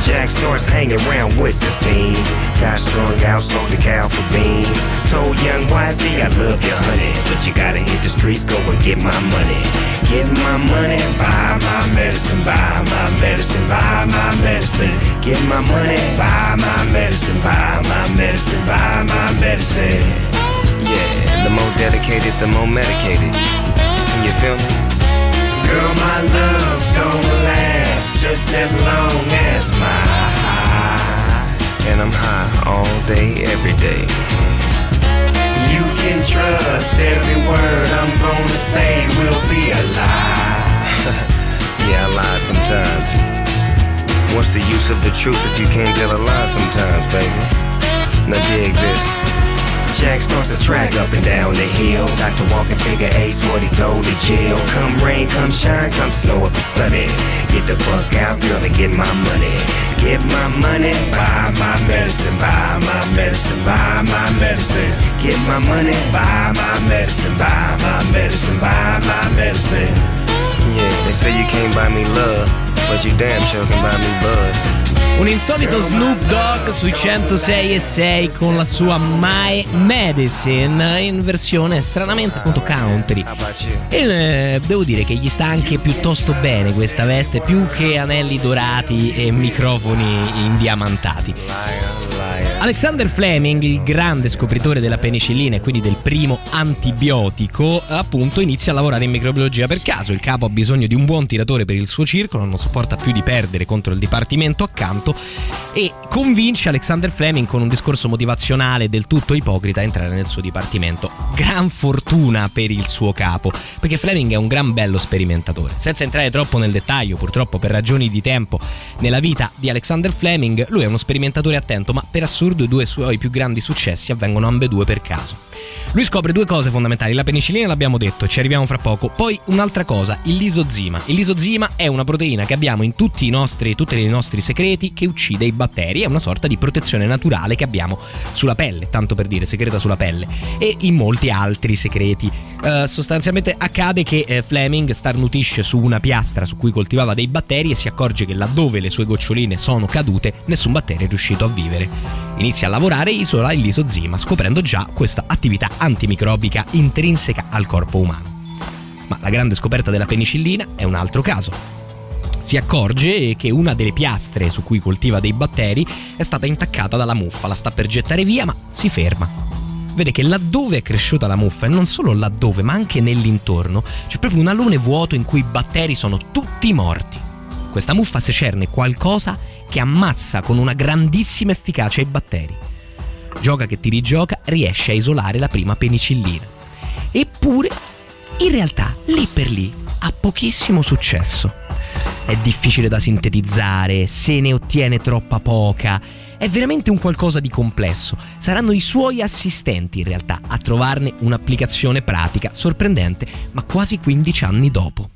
Jack starts hanging around with the fiends. Got strung out, sold the cow for beans. Told young wifey, I love you, honey. But you gotta hit the streets, go and get my money. Get my money, buy my medicine, buy my medicine, buy my medicine. Get my money, buy my medicine, buy my medicine, buy my medicine. Yeah, the more dedicated, the more medicated. You feel me? Girl, my love's gonna last just as long as my high. And I'm high all day, every day. You can trust every word I'm gonna say will be a lie. [LAUGHS] yeah, I lie sometimes. What's the use of the truth if you can't tell a lie sometimes, baby? Now dig this. Jack starts to track up and down the hill. Dr. Walking figure ace what he told the jail. Come rain, come shine, come snow if it's sunny. Get the fuck out, girl, and get my money. Get my money, buy my medicine, buy my medicine, buy my medicine. Get my money, buy my medicine, buy my medicine, buy my medicine. Yeah, they say you can't buy me love, but you damn sure can buy me bud. Un insolito Snoop Dogg sui 106 e 6 con la sua My Medicine in versione stranamente appunto country. E eh, devo dire che gli sta anche piuttosto bene questa veste, più che anelli dorati e microfoni indiamantati. Alexander Fleming, il grande scopritore della penicillina e quindi del primo antibiotico, appunto inizia a lavorare in microbiologia per caso. Il capo ha bisogno di un buon tiratore per il suo circolo, non sopporta più di perdere contro il dipartimento accanto e convince Alexander Fleming con un discorso motivazionale del tutto ipocrita a entrare nel suo dipartimento. Gran fortuna per il suo capo, perché Fleming è un gran bello sperimentatore. Senza entrare troppo nel dettaglio, purtroppo per ragioni di tempo, nella vita di Alexander Fleming, lui è uno sperimentatore attento, ma per assurdo i due suoi più grandi successi avvengono ambedue per caso. Lui scopre due cose fondamentali, la penicillina l'abbiamo detto, ci arriviamo fra poco, poi un'altra cosa, il lisozima. Il lisozima è una proteina che abbiamo in tutti i nostri, tutti i nostri secreti che uccide i batteri, è una sorta di protezione naturale che abbiamo sulla pelle, tanto per dire, segreta sulla pelle, e in molti altri segreti. Eh, sostanzialmente accade che eh, Fleming starnutisce su una piastra su cui coltivava dei batteri e si accorge che laddove le sue goccioline sono cadute, nessun batterio è riuscito a vivere. Inizia a lavorare e isola il lisozima, scoprendo già questa attività antimicrobica intrinseca al corpo umano. Ma la grande scoperta della penicillina è un altro caso. Si accorge che una delle piastre su cui coltiva dei batteri è stata intaccata dalla muffa, la sta per gettare via, ma si ferma. Vede che laddove è cresciuta la muffa, e non solo laddove, ma anche nell'intorno, c'è proprio un alone vuoto in cui i batteri sono tutti morti. Questa muffa secerne qualcosa che ammazza con una grandissima efficacia i batteri. Gioca che ti rigioca, riesce a isolare la prima penicillina. Eppure, in realtà, lì per lì, ha pochissimo successo. È difficile da sintetizzare, se ne ottiene troppa poca. È veramente un qualcosa di complesso. Saranno i suoi assistenti in realtà a trovarne un'applicazione pratica sorprendente, ma quasi 15 anni dopo.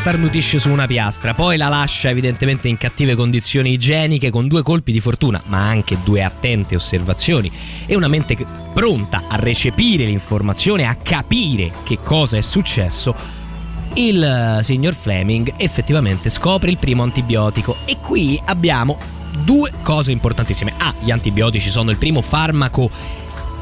Starnutisce su una piastra, poi la lascia evidentemente in cattive condizioni igieniche con due colpi di fortuna, ma anche due attente osservazioni e una mente pronta a recepire l'informazione, a capire che cosa è successo. Il eh, signor Fleming effettivamente scopre il primo antibiotico e qui abbiamo due cose importantissime. A, gli antibiotici sono il primo farmaco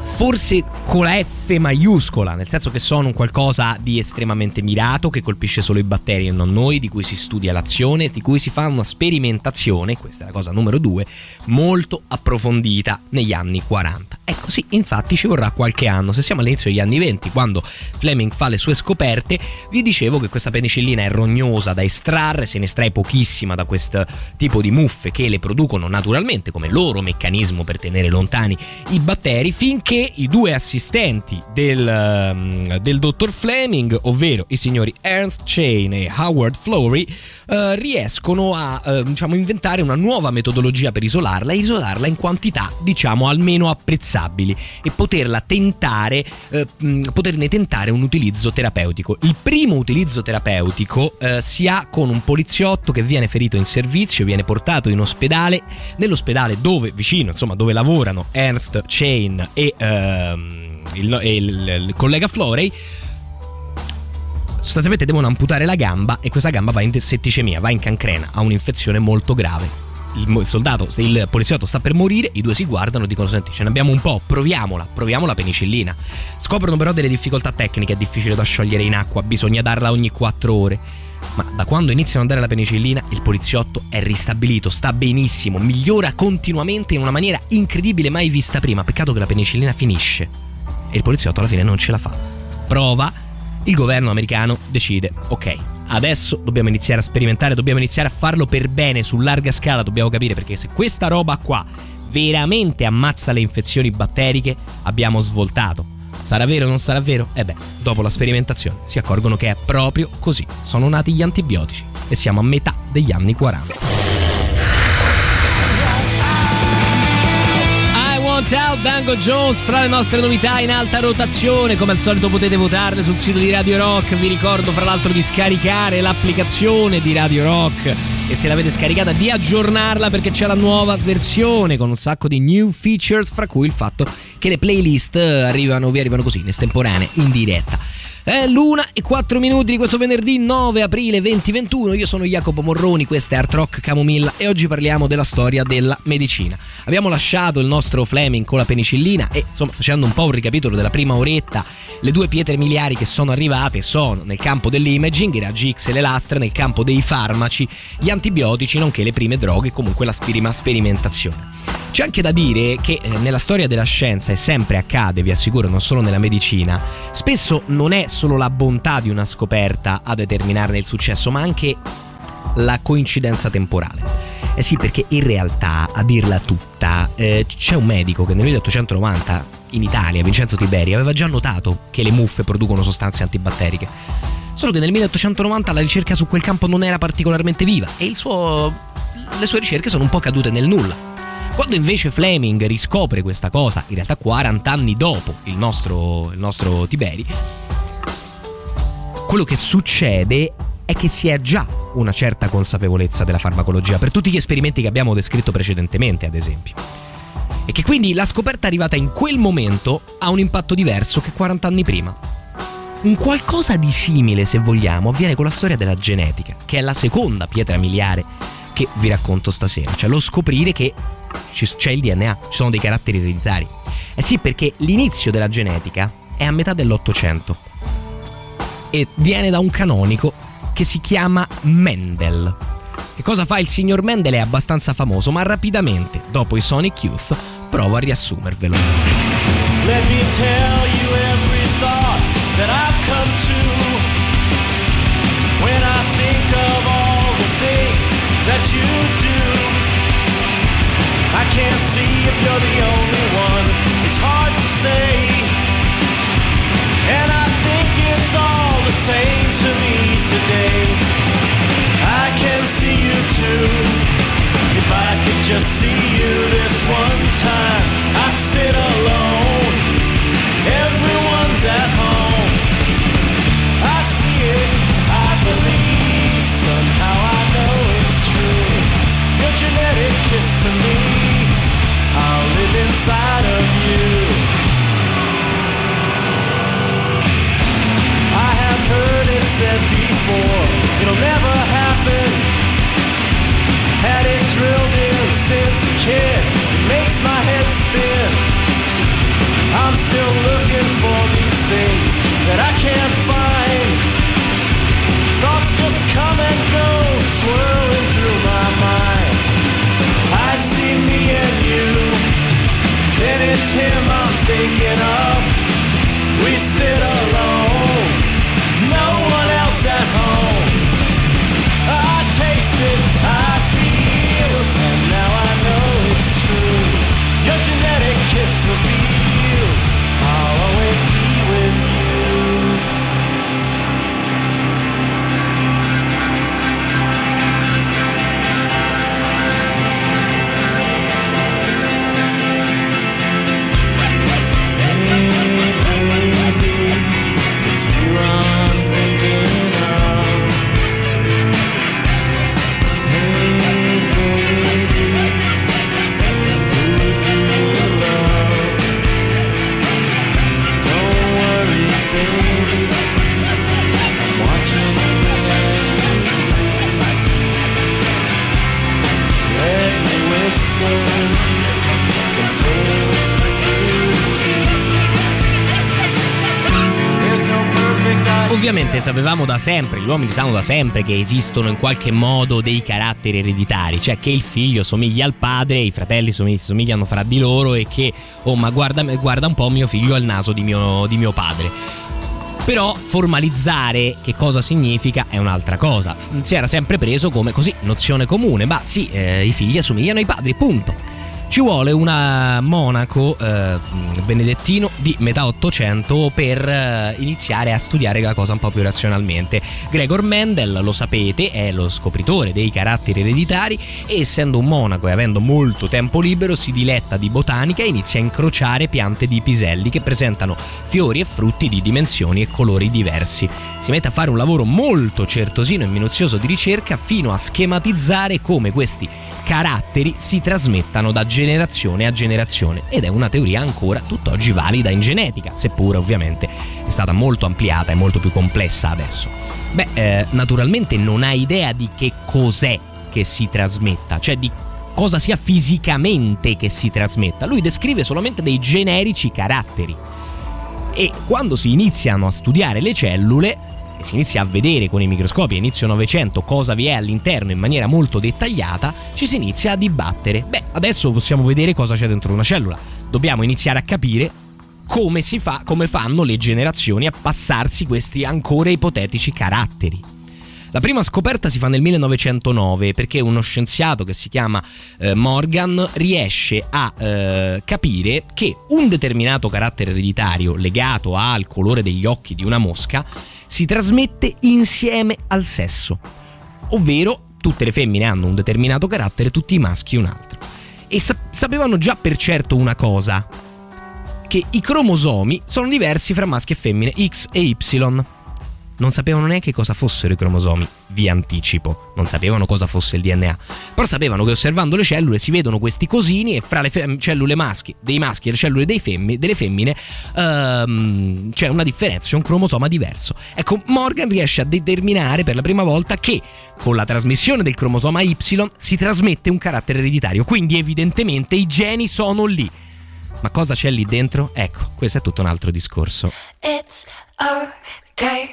forse con la F maiuscola, nel senso che sono un qualcosa di estremamente mirato, che colpisce solo i batteri e non noi, di cui si studia l'azione, di cui si fa una sperimentazione, questa è la cosa numero due, molto approfondita negli anni 40. Ecco sì, infatti ci vorrà qualche anno, se siamo all'inizio degli anni 20, quando Fleming fa le sue scoperte, vi dicevo che questa penicillina è rognosa da estrarre, se ne estrae pochissima da questo tipo di muffe che le producono naturalmente come loro meccanismo per tenere lontani i batteri, finché i due assistenti del, ehm, del dottor Fleming, ovvero i signori Ernst Chain e Howard Florey, eh, riescono a eh, diciamo, inventare una nuova metodologia per isolarla e isolarla in quantità diciamo almeno apprezzabili e poterla tentare eh, poterne tentare un utilizzo terapeutico. Il primo utilizzo terapeutico eh, si ha con un poliziotto che viene ferito in servizio viene portato in ospedale nell'ospedale dove vicino insomma dove lavorano Ernst Chain e, ehm, il, il- il collega Florey sostanzialmente devono amputare la gamba e questa gamba va in setticemia, va in cancrena, ha un'infezione molto grave. il soldato, il poliziotto sta per morire, i due si guardano e dicono: Senti, ce ne abbiamo un po', proviamola, proviamo la penicillina. Scoprono però delle difficoltà tecniche, è difficile da sciogliere in acqua, bisogna darla ogni 4 ore. Ma da quando iniziano a dare la penicillina, il poliziotto è ristabilito, sta benissimo, migliora continuamente in una maniera incredibile, mai vista prima. Peccato che la penicillina finisce e il poliziotto alla fine non ce la fa. Prova, il governo americano decide: ok, adesso dobbiamo iniziare a sperimentare, dobbiamo iniziare a farlo per bene, su larga scala, dobbiamo capire perché se questa roba qua veramente ammazza le infezioni batteriche, abbiamo svoltato. Sarà vero o non sarà vero? Eh beh, dopo la sperimentazione si accorgono che è proprio così. Sono nati gli antibiotici e siamo a metà degli anni 40. Out Dango Jones fra le nostre novità in alta rotazione come al solito potete votarle sul sito di Radio Rock. Vi ricordo fra l'altro di scaricare l'applicazione di Radio Rock e se l'avete scaricata di aggiornarla perché c'è la nuova versione con un sacco di new features fra cui il fatto che le playlist arrivano, vi arrivano così in estemporanea in diretta è l'una e 4 minuti di questo venerdì 9 aprile 2021. Io sono Jacopo Morroni, questa è Art Rock Camomilla e oggi parliamo della storia della medicina. Abbiamo lasciato il nostro Fleming con la penicillina e insomma facendo un po' un ricapitolo della prima oretta, le due pietre miliari che sono arrivate sono nel campo dell'imaging, i raggi X e le lastre, nel campo dei farmaci, gli antibiotici nonché le prime droghe comunque la prima sperimentazione. C'è anche da dire che eh, nella storia della scienza e sempre accade, vi assicuro, non solo nella medicina, spesso non è solo la bontà di una scoperta a determinarne il successo, ma anche la coincidenza temporale. Eh sì, perché in realtà, a dirla tutta, eh, c'è un medico che nel 1890 in Italia, Vincenzo Tiberi, aveva già notato che le muffe producono sostanze antibatteriche. Solo che nel 1890 la ricerca su quel campo non era particolarmente viva e suo- le sue ricerche sono un po' cadute nel nulla. Quando invece Fleming riscopre questa cosa, in realtà 40 anni dopo il nostro, il nostro Tiberi, quello che succede è che si è già una certa consapevolezza della farmacologia per tutti gli esperimenti che abbiamo descritto precedentemente, ad esempio. E che quindi la scoperta arrivata in quel momento ha un impatto diverso che 40 anni prima. Un qualcosa di simile, se vogliamo, avviene con la storia della genetica, che è la seconda pietra miliare che vi racconto stasera, cioè lo scoprire che c'è il DNA, ci sono dei caratteri ereditari. Eh sì, perché l'inizio della genetica è a metà dell'Ottocento e viene da un canonico che si chiama Mendel. Che cosa fa il signor Mendel è abbastanza famoso, ma rapidamente, dopo i Sonic Youth, provo a riassumervelo. Let me tell you every thought that I've come to when I think of all the things that you do. I can't see if you're the only same to me today. I can see you too. If I could just see you this one time, I sit alone. Everyone's at home. I see it, I believe. Somehow I know it's true. Your genetic kiss to me. I'll live inside of you. said before, it'll never happen. Had it drilled in since a kid, it makes my head spin. I'm still looking for these things that I can't find. Thoughts just come and go, swirling through my mind. I see me and you, then it's him I'm thinking of. We sit alone. this will be Ovviamente sapevamo da sempre, gli uomini sanno da sempre che esistono in qualche modo dei caratteri ereditari, cioè che il figlio somiglia al padre, i fratelli somigliano fra di loro e che, oh ma guarda, guarda un po' mio figlio al naso di mio, di mio padre. Però formalizzare che cosa significa è un'altra cosa. Si era sempre preso come così, nozione comune, ma sì, eh, i figli assomigliano ai padri, punto. Ci vuole una monaco eh, benedettino di metà 800 per eh, iniziare a studiare la cosa un po' più razionalmente. Gregor Mendel, lo sapete, è lo scopritore dei caratteri ereditari e essendo un monaco e avendo molto tempo libero si diletta di botanica e inizia a incrociare piante di piselli che presentano fiori e frutti di dimensioni e colori diversi. Si mette a fare un lavoro molto certosino e minuzioso di ricerca fino a schematizzare come questi caratteri si trasmettano da generazione a generazione ed è una teoria ancora tutt'oggi valida in genetica, seppure ovviamente è stata molto ampliata e molto più complessa adesso. Beh, eh, naturalmente non ha idea di che cos'è che si trasmetta, cioè di cosa sia fisicamente che si trasmetta. Lui descrive solamente dei generici caratteri. E quando si iniziano a studiare le cellule, e si inizia a vedere con i microscopi inizio Novecento cosa vi è all'interno in maniera molto dettagliata, ci si inizia a dibattere. Beh, adesso possiamo vedere cosa c'è dentro una cellula. Dobbiamo iniziare a capire come fa, come fanno le generazioni a passarsi questi ancora ipotetici caratteri. La prima scoperta si fa nel 1909 perché uno scienziato che si chiama eh, Morgan riesce a eh, capire che un determinato carattere ereditario legato al colore degli occhi di una mosca si trasmette insieme al sesso, ovvero tutte le femmine hanno un determinato carattere, tutti i maschi un altro. E sa- sapevano già per certo una cosa, che i cromosomi sono diversi fra maschi e femmine, X e Y. Non sapevano neanche cosa fossero i cromosomi, vi anticipo, non sapevano cosa fosse il DNA, però sapevano che osservando le cellule si vedono questi cosini e fra le fem- cellule maschi, dei maschi e le cellule femmi- delle femmine ehm, c'è una differenza, c'è un cromosoma diverso. Ecco, Morgan riesce a determinare per la prima volta che con la trasmissione del cromosoma Y si trasmette un carattere ereditario, quindi evidentemente i geni sono lì. Ma cosa c'è lì dentro? Ecco, questo è tutto un altro discorso. It's okay.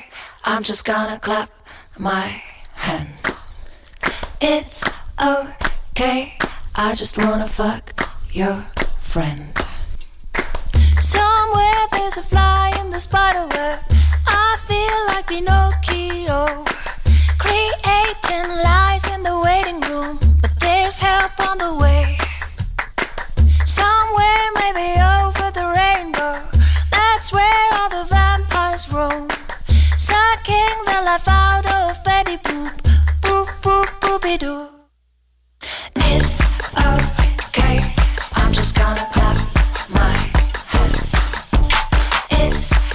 I'm just gonna clap my hands. It's okay. I just wanna fuck your friend. Somewhere there's a fly in the spider web. I feel like Pinocchio. Creating lies in the waiting room. But there's help on the way. Somewhere maybe over the rainbow. That's where all the vampires roam. Sucking the life out of Betty Boop. Boop, boop, boopy doo. It's okay. I'm just gonna clap my hands. It's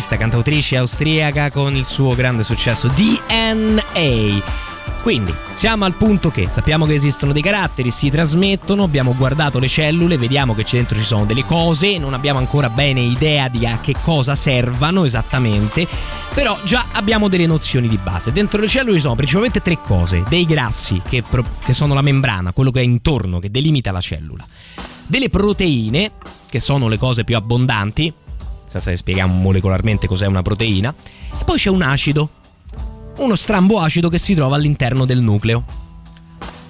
artista, cantautrice austriaca con il suo grande successo DNA. Quindi siamo al punto che sappiamo che esistono dei caratteri, si trasmettono, abbiamo guardato le cellule, vediamo che dentro ci sono delle cose, non abbiamo ancora bene idea di a che cosa servano esattamente, però già abbiamo delle nozioni di base. Dentro le cellule ci sono principalmente tre cose, dei grassi che, pro- che sono la membrana, quello che è intorno, che delimita la cellula, delle proteine, che sono le cose più abbondanti, senza che spieghiamo molecolarmente cos'è una proteina, e poi c'è un acido, uno strambo acido che si trova all'interno del nucleo.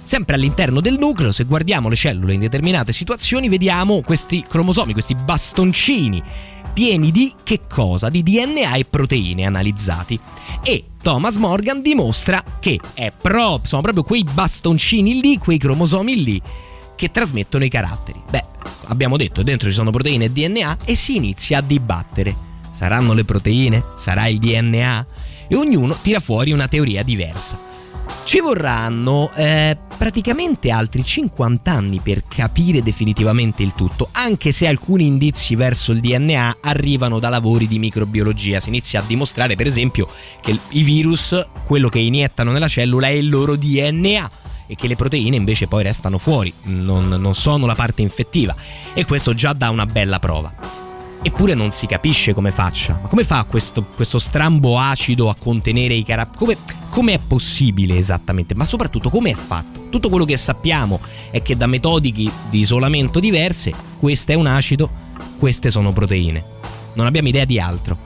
Sempre all'interno del nucleo, se guardiamo le cellule in determinate situazioni, vediamo questi cromosomi, questi bastoncini pieni di che cosa? Di DNA e proteine analizzati. E Thomas Morgan dimostra che pro- sono proprio quei bastoncini lì, quei cromosomi lì, che trasmettono i caratteri. Abbiamo detto, dentro ci sono proteine e DNA e si inizia a dibattere. Saranno le proteine? Sarà il DNA? e ognuno tira fuori una teoria diversa. Ci vorranno eh, praticamente altri 50 anni per capire definitivamente il tutto, anche se alcuni indizi verso il DNA arrivano da lavori di microbiologia. Si inizia a dimostrare, per esempio, che i virus, quello che iniettano nella cellula, è il loro DNA e che le proteine invece poi restano fuori, non, non sono la parte infettiva. E questo già dà una bella prova. Eppure non si capisce come faccia. Ma come fa questo, questo strambo acido a contenere i caratteri? Come, è possibile esattamente? Ma soprattutto come è fatto? Tutto quello che sappiamo è che da metodiche di isolamento diverse, questo è un acido, queste sono proteine. Non abbiamo idea di altro.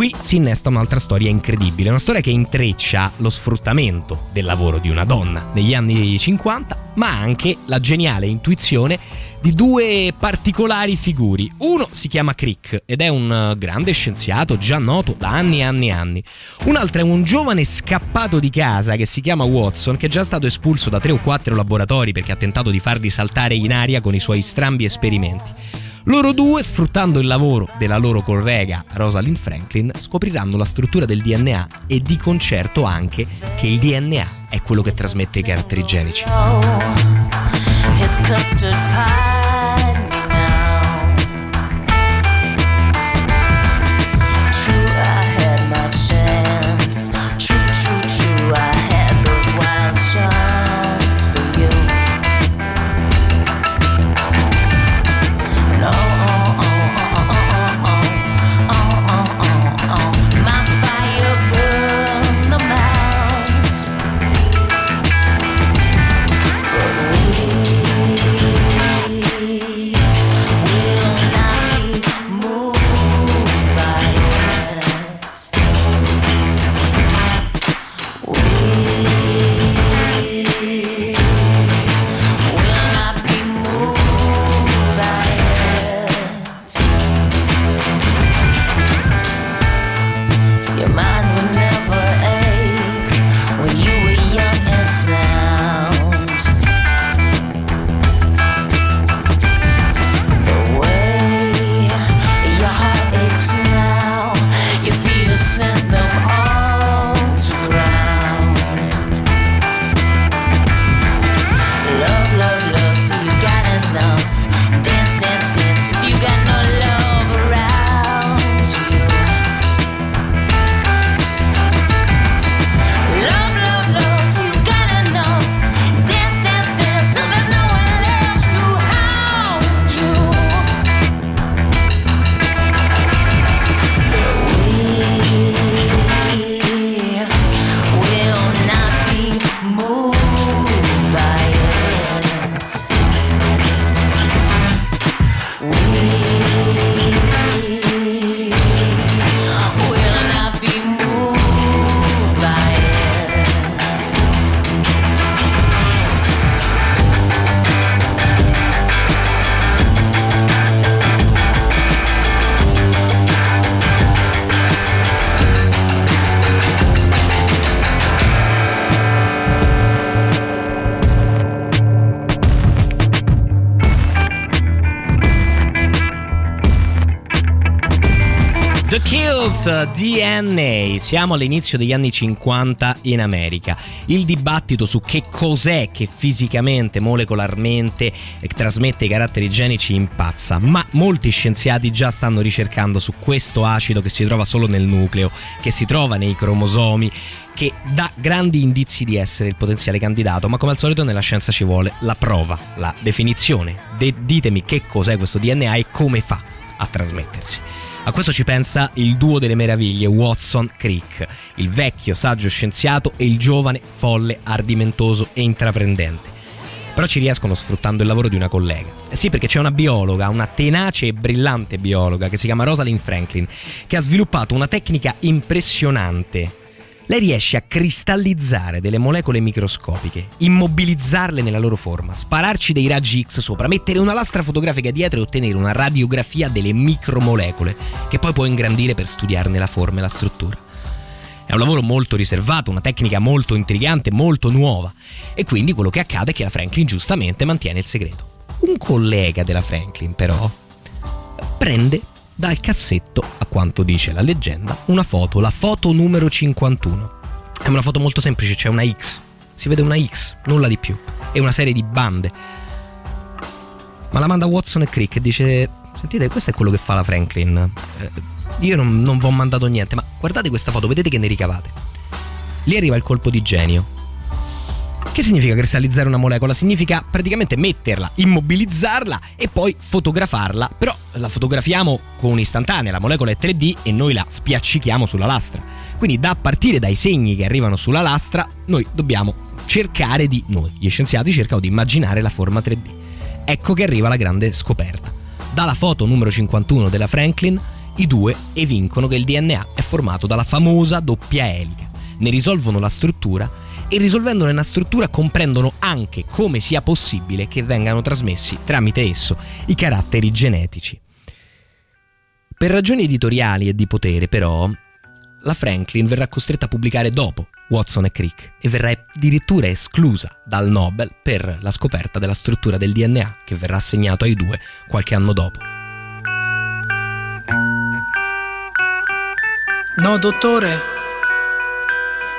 Qui si innesta un'altra storia incredibile, una storia che intreccia lo sfruttamento del lavoro di una donna negli anni 50, ma anche la geniale intuizione di due particolari figuri. Uno si chiama Crick ed è un eh, grande scienziato già noto da anni e anni e anni. Un altro è un giovane scappato di casa che si chiama Watson che è già stato espulso da tre o quattro laboratori perché ha tentato di farli saltare in aria con i suoi strambi esperimenti. Loro due, sfruttando il lavoro della loro collega Rosalind Franklin, scopriranno la struttura del DNA e di concerto anche che il DNA è quello che trasmette i caratteri genici. Kills DNA. Siamo all'inizio degli anni 50 in America. Il dibattito su che cos'è che fisicamente, molecolarmente eh, trasmette i caratteri genici impazza, ma molti scienziati già stanno ricercando su questo acido che si trova solo nel nucleo, che si trova nei cromosomi che dà grandi indizi di essere il potenziale candidato, ma come al solito nella scienza ci vuole la prova, la definizione. De- ditemi che cos'è questo DNA e come fa a trasmettersi. A questo ci pensa il duo delle meraviglie Watson Crick, il vecchio saggio scienziato e il giovane folle, ardimentoso e intraprendente. Però ci riescono sfruttando il lavoro di una collega. Eh sì, perché c'è una biologa, una tenace e brillante biologa che si chiama Rosalind Franklin, che ha sviluppato una tecnica impressionante lei riesce a cristallizzare delle molecole microscopiche, immobilizzarle nella loro forma, spararci dei raggi X sopra, mettere una lastra fotografica dietro e ottenere una radiografia delle micromolecole, che poi può ingrandire per studiarne la forma e la struttura. È un lavoro molto riservato, una tecnica molto intrigante, molto nuova. E quindi quello che accade è che la Franklin giustamente mantiene il segreto. Un collega della Franklin, però, prende dal cassetto, a quanto dice la leggenda, una foto, la foto numero 51. È una foto molto semplice, c'è una X. Si vede una X, nulla di più. E una serie di bande. Ma la manda Watson e Crick e dice: Sentite, questo è quello che fa la Franklin. Eh, io non, non vi ho mandato niente, ma guardate questa foto, vedete che ne ricavate. Lì arriva il colpo di genio. Che significa cristallizzare una molecola? Significa praticamente metterla, immobilizzarla e poi fotografarla, però la fotografiamo con un'istantanea, la molecola è 3D e noi la spiaccichiamo sulla lastra. Quindi da partire dai segni che arrivano sulla lastra, noi dobbiamo cercare di, noi gli scienziati cercano di immaginare la forma 3D. Ecco che arriva la grande scoperta. Dalla foto numero 51 della Franklin, i due evincono che il DNA è formato dalla famosa doppia elica. Ne risolvono la struttura e risolvendone una struttura comprendono anche come sia possibile che vengano trasmessi tramite esso i caratteri genetici. Per ragioni editoriali e di potere, però, la Franklin verrà costretta a pubblicare dopo Watson e Crick e verrà addirittura esclusa dal Nobel per la scoperta della struttura del DNA che verrà assegnato ai due qualche anno dopo. No, dottore,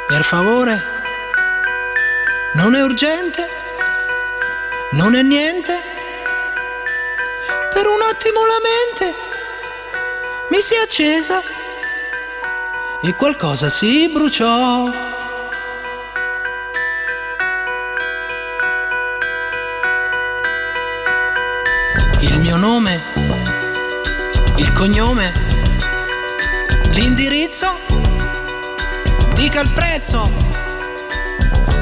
per favore, non è urgente, non è niente. Per un attimo la mente mi si è accesa e qualcosa si bruciò. Il mio nome, il cognome, l'indirizzo, dica il prezzo.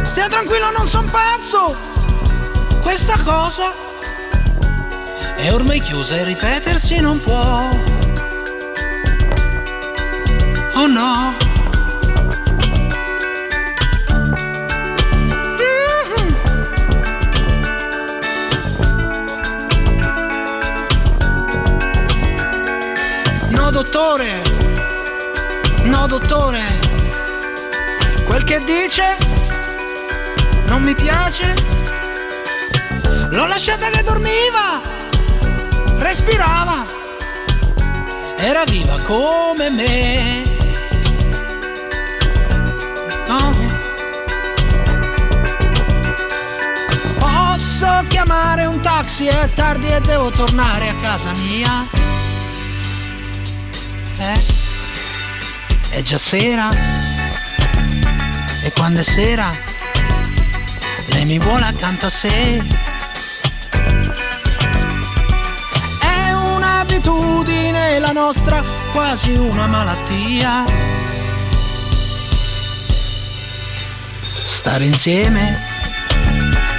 Stia tranquillo, non son pazzo. Questa cosa è ormai chiusa e ripetersi non può. Oh no. Mhm. No, dottore. No, dottore. Quel che dice non mi piace. L'ho lasciata che dormiva. Respirava. Era viva come me. Come? Posso chiamare un taxi? È tardi e devo tornare a casa mia. Eh? È già sera. E quando è sera, lei mi vuole accanto a sé. È un'abitudine la nostra, quasi una malattia. Stare insieme,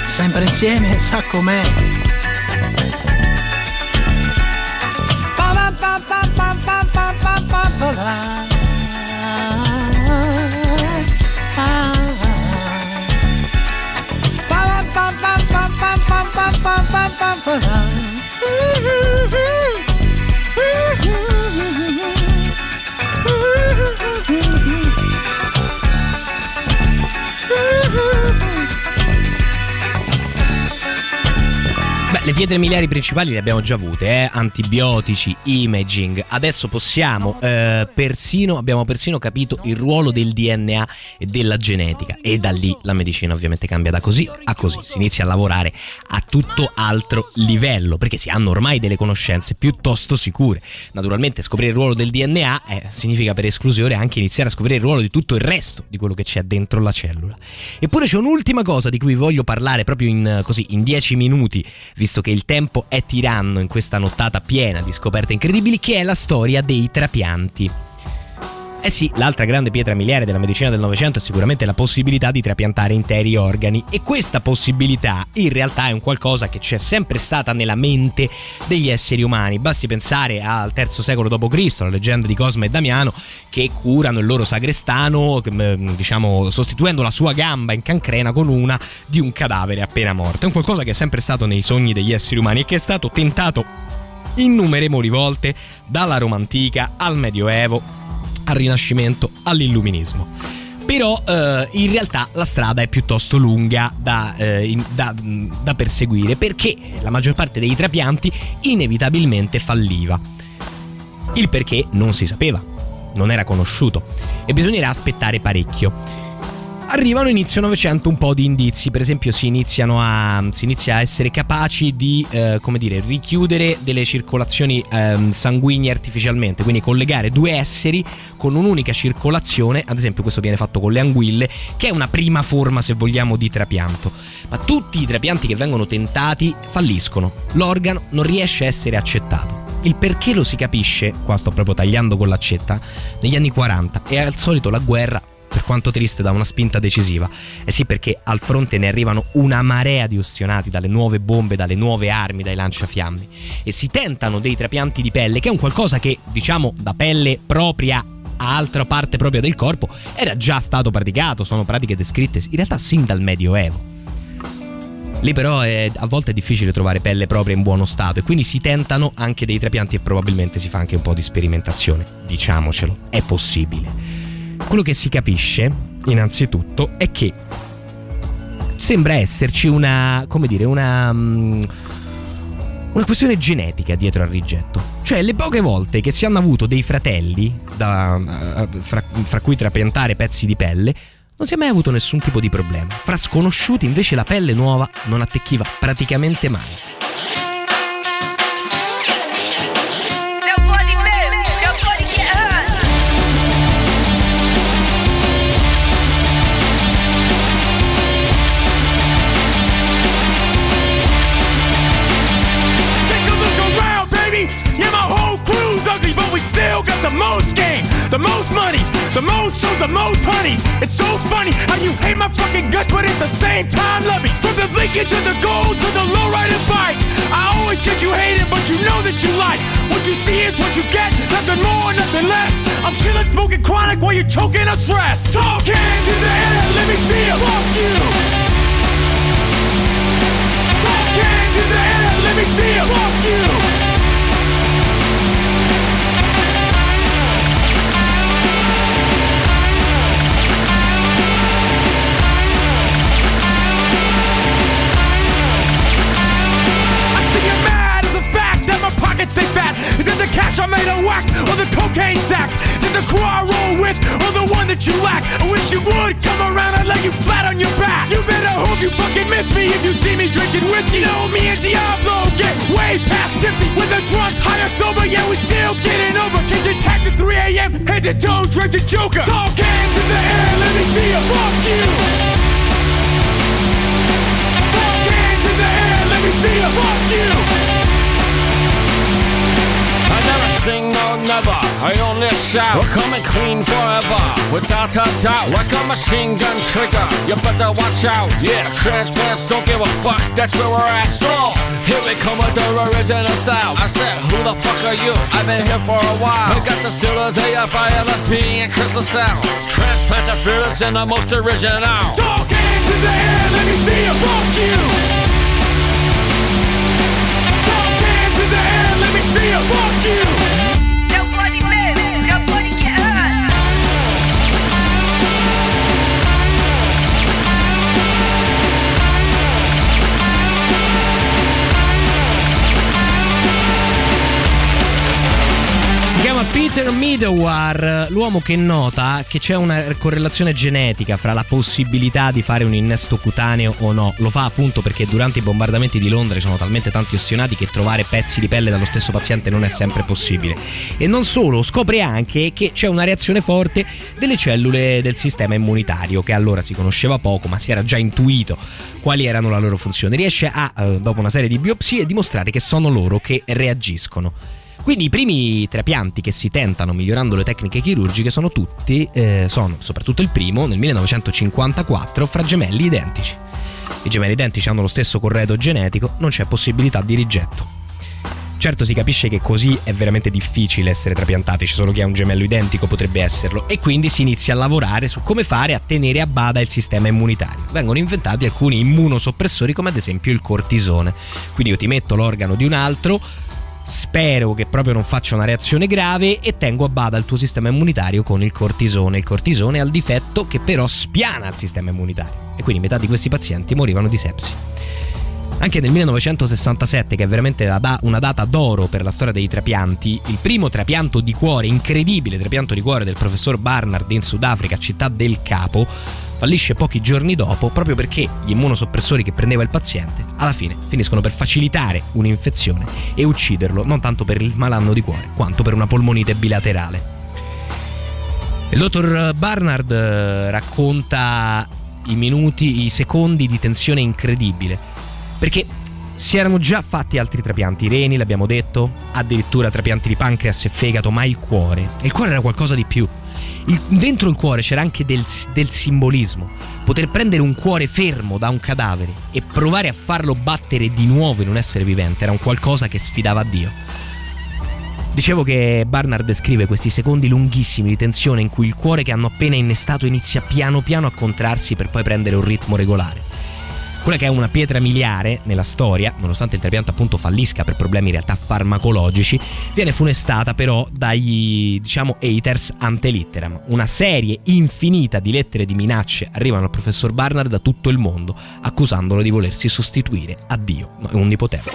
sempre insieme, sa com'è. Pa, Beh, pietre miliari principali le abbiamo già avute, eh? antibiotici, imaging. Adesso possiamo eh, persino, abbiamo persino capito il ruolo del DNA e della genetica. E da lì la medicina ovviamente cambia da così a così. Si inizia a lavorare a tutto altro livello, perché si hanno ormai delle conoscenze piuttosto sicure. Naturalmente scoprire il ruolo del DNA eh, significa per esclusione anche iniziare a scoprire il ruolo di tutto il resto di quello che c'è dentro la cellula. Eppure c'è un'ultima cosa di cui voglio parlare proprio in, così, in 10 minuti, visto che il tempo è tiranno in questa nottata piena di scoperte incredibili, che è la storia dei trapianti. Eh sì, l'altra grande pietra miliare della medicina del Novecento è sicuramente la possibilità di trapiantare interi organi e questa possibilità in realtà è un qualcosa che c'è sempre stata nella mente degli esseri umani. Basti pensare al terzo secolo d.C., la leggenda di Cosme e Damiano che curano il loro sagrestano, ehm, diciamo, sostituendo la sua gamba in cancrena con una di un cadavere appena morto. È un qualcosa che è sempre stato nei sogni degli esseri umani e che è stato tentato innumerevoli volte dalla Roma antica al Medioevo al Rinascimento, all'Illuminismo. Però eh, in realtà la strada è piuttosto lunga da, eh, in- da- da perseguire perché la maggior parte dei trapianti inevitabilmente falliva. Il perché non si sapeva, non era conosciuto e bisognerà aspettare parecchio. Arrivano inizio Novecento un po' di indizi, per esempio si, iniziano a, si inizia a essere capaci di eh, come dire, richiudere delle circolazioni ehm, sanguigne artificialmente, quindi collegare due esseri con un'unica circolazione, ad esempio questo viene fatto con le anguille, che è una prima forma se vogliamo di trapianto. Ma tutti i trapianti che vengono tentati falliscono, l'organo non riesce a essere accettato. Il perché lo si capisce, qua sto proprio tagliando con l'accetta, negli anni 40 e al solito la guerra per quanto triste dà una spinta decisiva. Eh sì, perché al fronte ne arrivano una marea di ostionati dalle nuove bombe, dalle nuove armi, dai lanciafiamme e si tentano dei trapianti di pelle, che è un qualcosa che, diciamo, da pelle propria a altra parte propria del corpo era già stato praticato, sono pratiche descritte in realtà sin dal Medioevo. Lì però è, a volte è difficile trovare pelle propria in buono stato e quindi si tentano anche dei trapianti e probabilmente si fa anche un po' di sperimentazione, diciamocelo, è possibile. Quello che si capisce, innanzitutto, è che sembra esserci una, come dire, una... mm, una questione genetica dietro al rigetto. Cioè, le poche volte che si hanno avuto dei fratelli, da, eh, fra, fra cui trapiantare pezzi di pelle, non si è mai avuto nessun tipo di problema. Fra sconosciuti, invece, la pelle nuova non attecchiva praticamente mai. The most game, the most money, the most shows, the most honeys. It's so funny how you hate my fucking guts, but at the same time love me. From the Lincoln to the gold to the lowrider bike. I always get you hated, but you know that you like. What you see is what you get, nothing more, nothing less. I'm killing, smoking chronic while you're choking on stress. Talk hands in the air, let me see it. Fuck you. Talk hands in the air, let me see it. Fuck you. Stay fat. Is it the cash I made of wax or the cocaine sacks? Is it the crew I roll with or the one that you lack? I wish you would come around and lay you flat on your back. You better hope you fucking miss me if you see me drinking whiskey. You know me and Diablo get way past tipsy. With a drunk, high or sober, yeah we still getting over. Catch a taxi at 3 a.m. Head to toe, drink the Joker. Talk hands in the air, let me see you. Fuck you. Talk hands no never, I only shout. We're coming clean forever, without a doubt. Like a machine gun trigger, you better watch out. Yeah, transplants don't give a fuck, that's where we're at. So, here we come with the original style. I said, who the fuck are you? I've been here for a while. I got the Steelers, AFI, LFP, and Crystal Sound. Transplants are fearless and the most original. Talk in the air, let me see you. Fuck you. Talk the air, let me see. Fuck you. Peter Midowar, l'uomo che nota che c'è una correlazione genetica fra la possibilità di fare un innesto cutaneo o no. Lo fa appunto perché durante i bombardamenti di Londra ci sono talmente tanti ostinati che trovare pezzi di pelle dallo stesso paziente non è sempre possibile. E non solo, scopre anche che c'è una reazione forte delle cellule del sistema immunitario, che allora si conosceva poco, ma si era già intuito quali erano la loro funzione. Riesce a, eh, dopo una serie di biopsie, dimostrare che sono loro che reagiscono. Quindi i primi trapianti che si tentano migliorando le tecniche chirurgiche sono tutti, eh, sono soprattutto il primo nel 1954 fra gemelli identici. I gemelli identici hanno lo stesso corredo genetico, non c'è possibilità di rigetto. Certo si capisce che così è veramente difficile essere trapiantati, c'è solo chi ha un gemello identico potrebbe esserlo e quindi si inizia a lavorare su come fare a tenere a bada il sistema immunitario. Vengono inventati alcuni immunosoppressori come ad esempio il cortisone. Quindi io ti metto l'organo di un altro, spero che proprio non faccia una reazione grave e tengo a bada il tuo sistema immunitario con il cortisone. Il cortisone ha il difetto che però spiana il sistema immunitario e quindi metà di questi pazienti morivano di sepsi. Anche nel 1967, che è veramente una data d'oro per la storia dei trapianti, il primo trapianto di cuore, incredibile trapianto di cuore del professor Barnard in Sudafrica, città del Capo, fallisce pochi giorni dopo proprio perché gli immunosoppressori che prendeva il paziente alla fine finiscono per facilitare un'infezione e ucciderlo non tanto per il malanno di cuore quanto per una polmonite bilaterale. Il dottor Barnard eh, racconta i minuti, i secondi di tensione incredibile perché si erano già fatti altri trapianti, reni, l'abbiamo detto, addirittura trapianti di pancreas e fegato, ma il cuore. Il cuore era qualcosa di più. Il- dentro il cuore c'era anche del, del simbolismo. Poter prendere un cuore fermo da un cadavere e provare a farlo battere di nuovo in un essere vivente era un qualcosa che sfidava Dio. Dicevo che Barnard descrive questi secondi lunghissimi di tensione in cui il cuore che hanno appena innestato inizia piano piano a contrarsi per poi prendere un ritmo regolare. Quella che è una pietra miliare nella storia, nonostante il trapianto appunto fallisca per problemi in realtà farmacologici, viene funestata però dagli, diciamo, haters ante litteram. Una serie infinita di lettere di minacce arrivano al professor Barnard da tutto il mondo, accusandolo di volersi sostituire a Dio, onnipotente.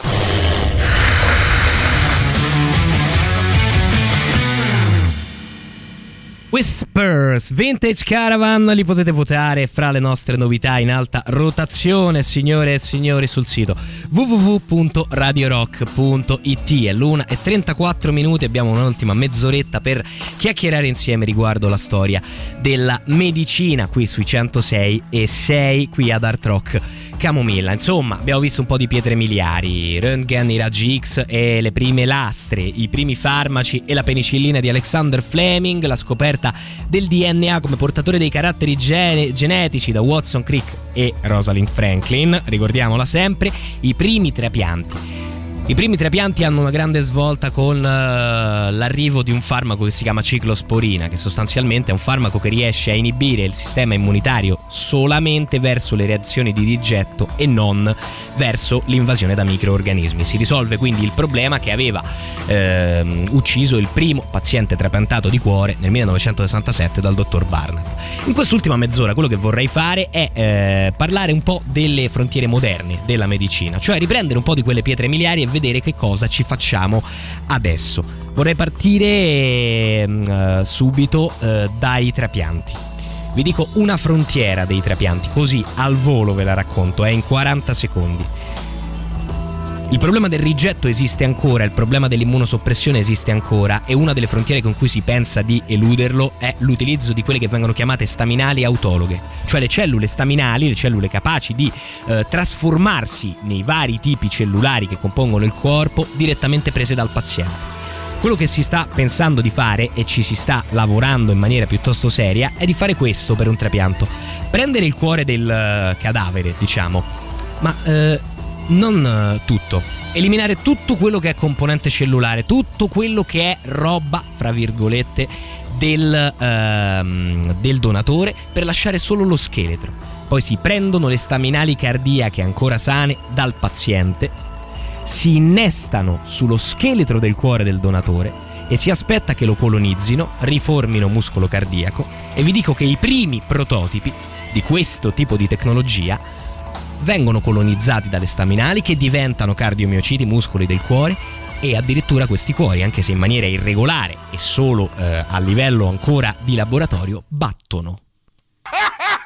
Whispers Vintage Caravan li potete votare fra le nostre novità in alta rotazione signore e signori sul sito www.radiorock.it è l'una e 34 minuti abbiamo un'ultima mezz'oretta per chiacchierare insieme riguardo la storia della medicina qui sui 106 e 6 qui ad Art Rock Camomilla. Insomma, abbiamo visto un po' di pietre miliari, Röntgen, i raggi X e le prime lastre, i primi farmaci e la penicillina di Alexander Fleming, la scoperta del DNA come portatore dei caratteri gene- genetici da Watson Crick e Rosalind Franklin, ricordiamola sempre, i primi trapianti. I primi trapianti hanno una grande svolta con eh, l'arrivo di un farmaco che si chiama ciclosporina, che sostanzialmente è un farmaco che riesce a inibire il sistema immunitario solamente verso le reazioni di rigetto e non verso l'invasione da microorganismi. Si risolve quindi il problema che aveva ehm, ucciso il primo paziente trapiantato di cuore nel 1967 dal dottor Barnard. In quest'ultima mezz'ora quello che vorrei fare è eh, parlare un po' delle frontiere moderne della medicina, cioè riprendere un po' di quelle pietre miliari e vedere che cosa ci facciamo adesso. Vorrei partire eh, subito eh, dai trapianti. Vi dico una frontiera dei trapianti, così al volo ve la racconto, è in 40 secondi. Il problema del rigetto esiste ancora, il problema dell'immunosoppressione esiste ancora e una delle frontiere con cui si pensa di eluderlo è l'utilizzo di quelle che vengono chiamate staminali autologhe, cioè le cellule staminali, le cellule capaci di eh, trasformarsi nei vari tipi cellulari che compongono il corpo direttamente prese dal paziente. Quello che si sta pensando di fare e ci si sta lavorando in maniera piuttosto seria è di fare questo per un trapianto. Prendere il cuore del eh, cadavere, diciamo, ma eh, non eh, tutto. Eliminare tutto quello che è componente cellulare, tutto quello che è roba, fra virgolette, del, ehm, del donatore per lasciare solo lo scheletro. Poi si prendono le staminali cardiache ancora sane dal paziente, si innestano sullo scheletro del cuore del donatore e si aspetta che lo colonizzino, riformino muscolo cardiaco e vi dico che i primi prototipi di questo tipo di tecnologia vengono colonizzati dalle staminali che diventano cardiomiociti, muscoli del cuore e addirittura questi cuori, anche se in maniera irregolare e solo eh, a livello ancora di laboratorio, battono. [LAUGHS]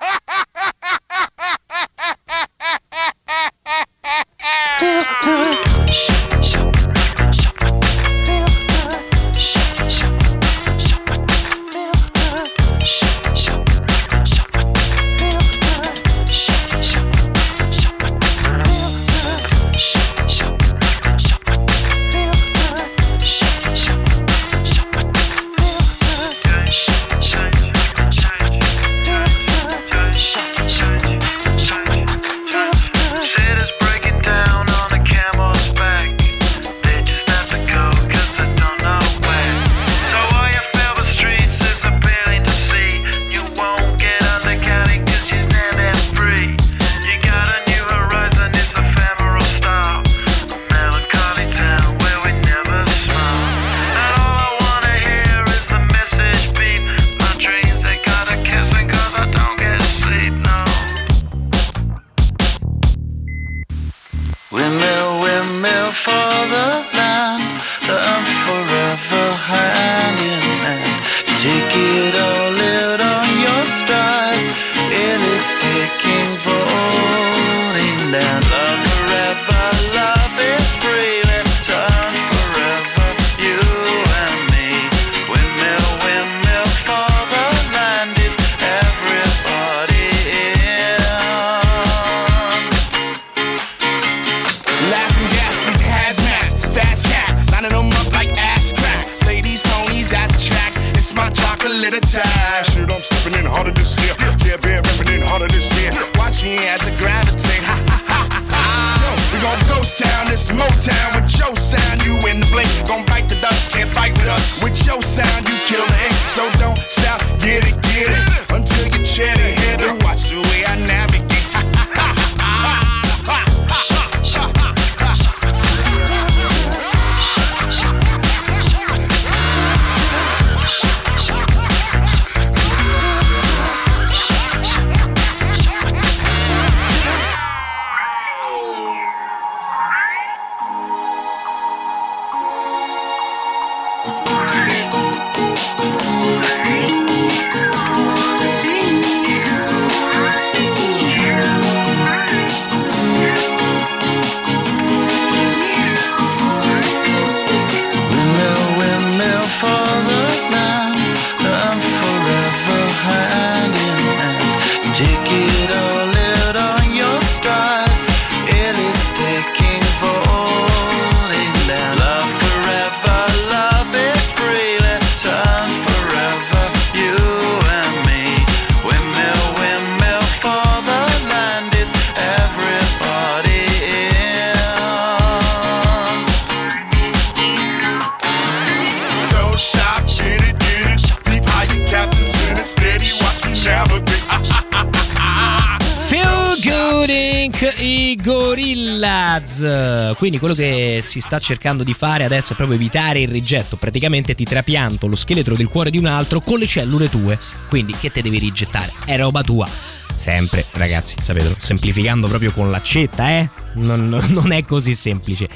si sta cercando di fare adesso è proprio evitare il rigetto. Praticamente ti trapianto lo scheletro del cuore di un altro con le cellule tue. Quindi che te devi rigettare? È roba tua. Sempre, ragazzi, sapete, semplificando proprio con l'accetta, eh? Non, [LAUGHS] non è così semplice.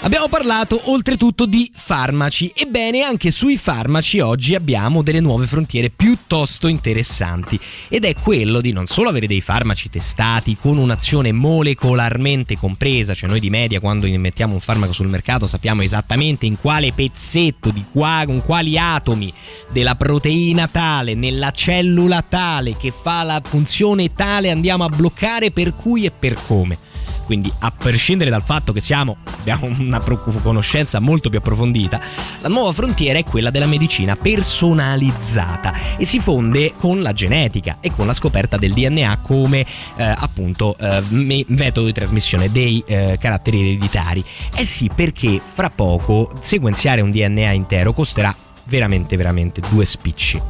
Abbiamo parlato oltretutto di farmaci, ebbene anche sui farmaci oggi abbiamo delle nuove frontiere piuttosto interessanti ed è quello di non solo avere dei farmaci testati con un'azione molecolarmente compresa, cioè noi di media quando mettiamo un farmaco sul mercato sappiamo esattamente in quale pezzetto, di qua, con quali atomi della proteina tale, nella cellula tale che fa la funzione tale andiamo a bloccare per cui e per come. Quindi, a prescindere dal fatto che siamo, abbiamo una conoscenza molto più approfondita, la nuova frontiera è quella della medicina personalizzata e si fonde con la genetica e con la scoperta del DNA come eh, appunto eh, me- metodo di trasmissione dei eh, caratteri ereditari. Eh sì, perché fra poco sequenziare un DNA intero costerà veramente, veramente due spicci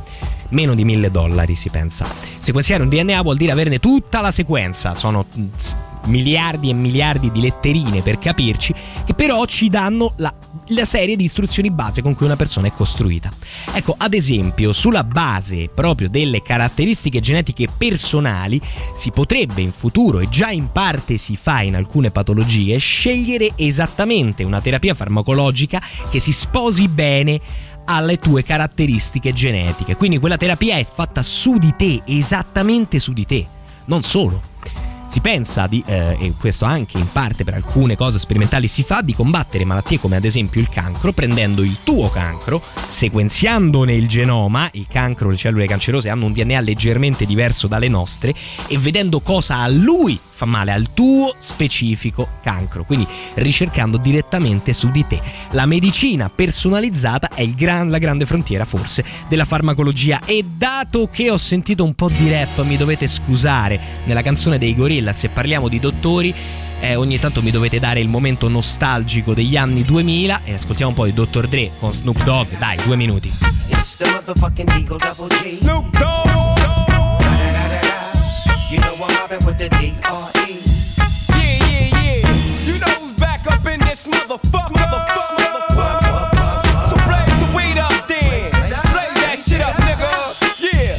meno di mille dollari si pensa. Sequenziare un DNA vuol dire averne tutta la sequenza, sono miliardi e miliardi di letterine per capirci, che però ci danno la la serie di istruzioni base con cui una persona è costruita. Ecco, ad esempio, sulla base proprio delle caratteristiche genetiche personali si potrebbe in futuro, e già in parte si fa in alcune patologie, scegliere esattamente una terapia farmacologica che si sposi bene alle tue caratteristiche genetiche. Quindi quella terapia è fatta su di te, esattamente su di te. Non solo. Si pensa di, eh, e questo anche in parte per alcune cose sperimentali si fa, di combattere malattie come ad esempio il cancro, prendendo il tuo cancro, sequenziandone il genoma, il cancro, le cellule cancerose hanno un DNA leggermente diverso dalle nostre, e vedendo cosa a lui fa male, al tuo specifico cancro. Quindi ricercando direttamente su di te. La medicina personalizzata è il gran- la grande frontiera forse della farmacologia. E dato che ho sentito un po' di rap, mi dovete scusare, nella canzone dei Gorillaz se parliamo di dottori, eh, ogni tanto mi dovete dare il momento nostalgico degli anni 2000 e ascoltiamo un po' di Dr. Dre con Snoop Dogg, dai, due minuti. It's the motherfucking Deagle Double G. Snoop Dogg. You know I'm mobbing with the D.R.E. Yeah, yeah, yeah. You know who's back up in this motherfucker. Motherfucker. motherfucker. So blaze the weed up then. Blaze that shit up, nigga. Yeah.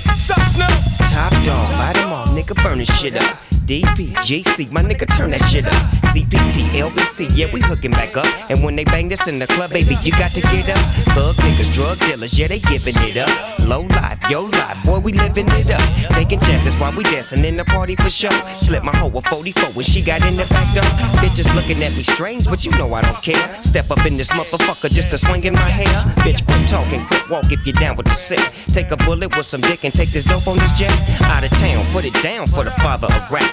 Snoop? Top dog, nigga, burn this shit up. DP, my nigga, turn that shit up. CPT, LBC, yeah, we hooking back up. And when they bang this in the club, baby, you got to get up. Thug niggas, drug dealers, yeah, they giving it up. Low life, yo life, boy, we living it up. Taking chances while we dancing in the party for sure. Slip my hoe a 44 when she got in the back door. Bitches looking at me strange, but you know I don't care. Step up in this motherfucker just to swing in my hair. Bitch, quit talking, quit walk if you're down with the sick. Take a bullet with some dick and take this dope on this jet. Out of town, put it down for the father of rap.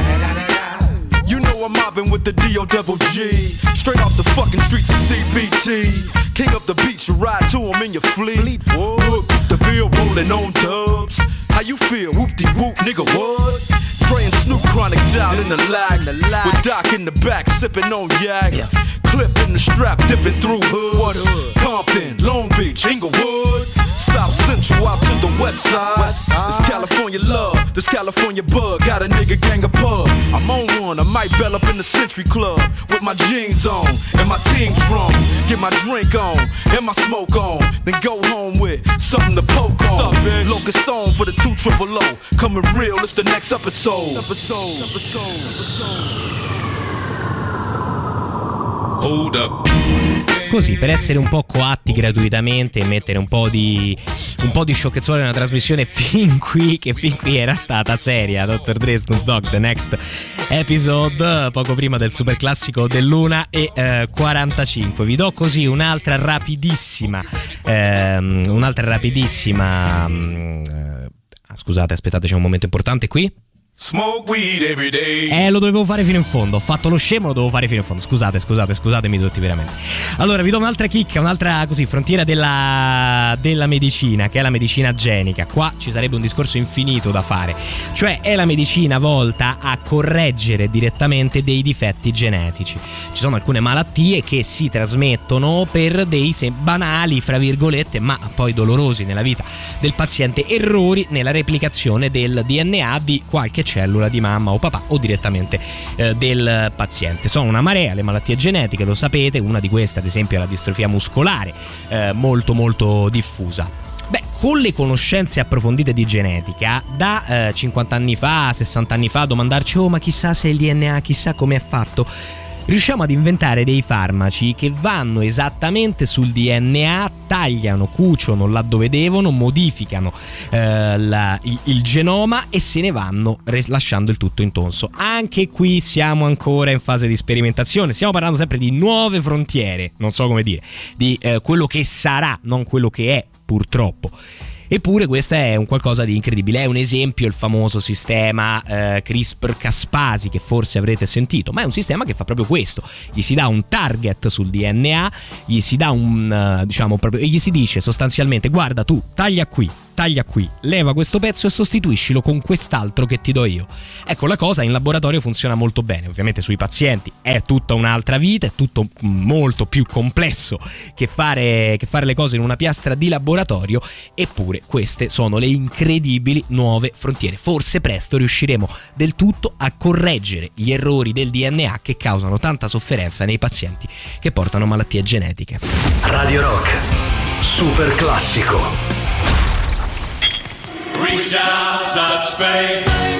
I'm mobbing with the D.O. double G. Straight off the fucking streets of CBT. King of the beach, you ride to him in your fleet. Look, the field rolling on dubs. How you feel? Whoop de whoop, nigga, what? And Snoop Chronic down in the lag. With Doc in the back, sipping on yak. Clip in the strap, dipping through hood. Compton, Long Beach, Inglewood. South Central out to the west side. This California love, this California bug. Got a nigga gang of pub. I'm on one, I might bell up in the Century Club with my jeans on and my team strong. Get my drink on and my smoke on. Then go home with something to poke on. Locus song for the two triple O. Coming real, it's the next episode. Episode. Hold up. Così, per essere un po' coatti gratuitamente e mettere un po' di un po' di sciocchezzuola nella trasmissione [LAUGHS] fin qui, che fin qui era stata seria. Dr. Dre, Snoop Dogg, The Next Episode, poco prima del super classico dell'una e eh, 45. Vi do così un'altra rapidissima, ehm, un'altra rapidissima... mm, eh, scusate, aspettate, c'è un momento importante qui. Smoke weed every day. Eh, lo dovevo fare fino in fondo. Ho fatto lo scemo, lo dovevo fare fino in fondo. Scusate, scusate, scusatemi tutti veramente. Allora, vi do un'altra chicca, un'altra così, frontiera della, della medicina, che è la medicina genica. Qua ci sarebbe un discorso infinito da fare. Cioè, è la medicina volta a correggere direttamente dei difetti genetici. Ci sono alcune malattie che si trasmettono per dei banali, fra virgolette, ma poi dolorosi nella vita del paziente, errori nella replicazione del DNA di qualche cellula di mamma o papà o direttamente eh, del paziente. Sono una marea le malattie genetiche, lo sapete, una di queste ad esempio è la distrofia muscolare, eh, molto molto diffusa. Beh, con le conoscenze approfondite di genetica, da eh, 50 anni fa, 60 anni fa, domandarci, oh ma chissà se il DNA, chissà come è fatto, riusciamo ad inventare dei farmaci che vanno esattamente sul DNA, tagliano, cuciono laddove devono, modificano eh, la- il, il genoma e se ne vanno lasciando il tutto intonso. Anche qui siamo ancora in fase di sperimentazione, stiamo parlando sempre di nuove frontiere, non so come dire, di eh, quello che sarà, non quello che è purtroppo. Eppure questo è un qualcosa di incredibile, è un esempio il famoso sistema eh, CRISPR-Caspasi che forse avrete sentito, ma è un sistema che fa proprio questo, gli si dà un target sul DNA, gli si dà un, eh, diciamo proprio, gli si dice sostanzialmente guarda tu taglia qui, taglia qui, leva questo pezzo e sostituiscilo con quest'altro che ti do io. Ecco, la cosa in laboratorio funziona molto bene, ovviamente sui pazienti è tutta un'altra vita, è tutto molto più complesso che fare, che fare le cose in una piastra di laboratorio, eppure queste sono le incredibili nuove frontiere. Forse presto riusciremo del tutto a correggere gli errori del DNA che causano tanta sofferenza nei pazienti che portano malattie genetiche. Radio Rock, super classico. Reach out, touch faith.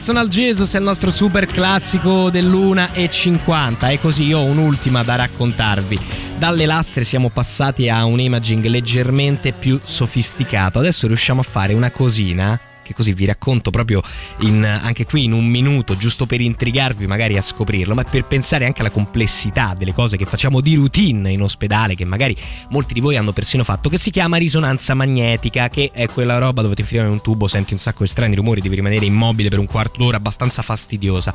Personal Jesus è il nostro super classico dell'1.50 e così io ho un'ultima da raccontarvi. Dalle lastre siamo passati a un imaging leggermente più sofisticato. Adesso riusciamo a fare una cosina che così vi racconto proprio in- anche qui in un minuto, giusto per intrigarvi magari a scoprirlo, ma per pensare anche alla complessità delle cose che facciamo di routine in ospedale, che magari molti di voi hanno persino fatto, che si chiama risonanza magnetica, che è quella roba dove ti infilano in un tubo, senti un sacco di strani rumori, devi rimanere immobile per un quarto d'ora, abbastanza fastidiosa.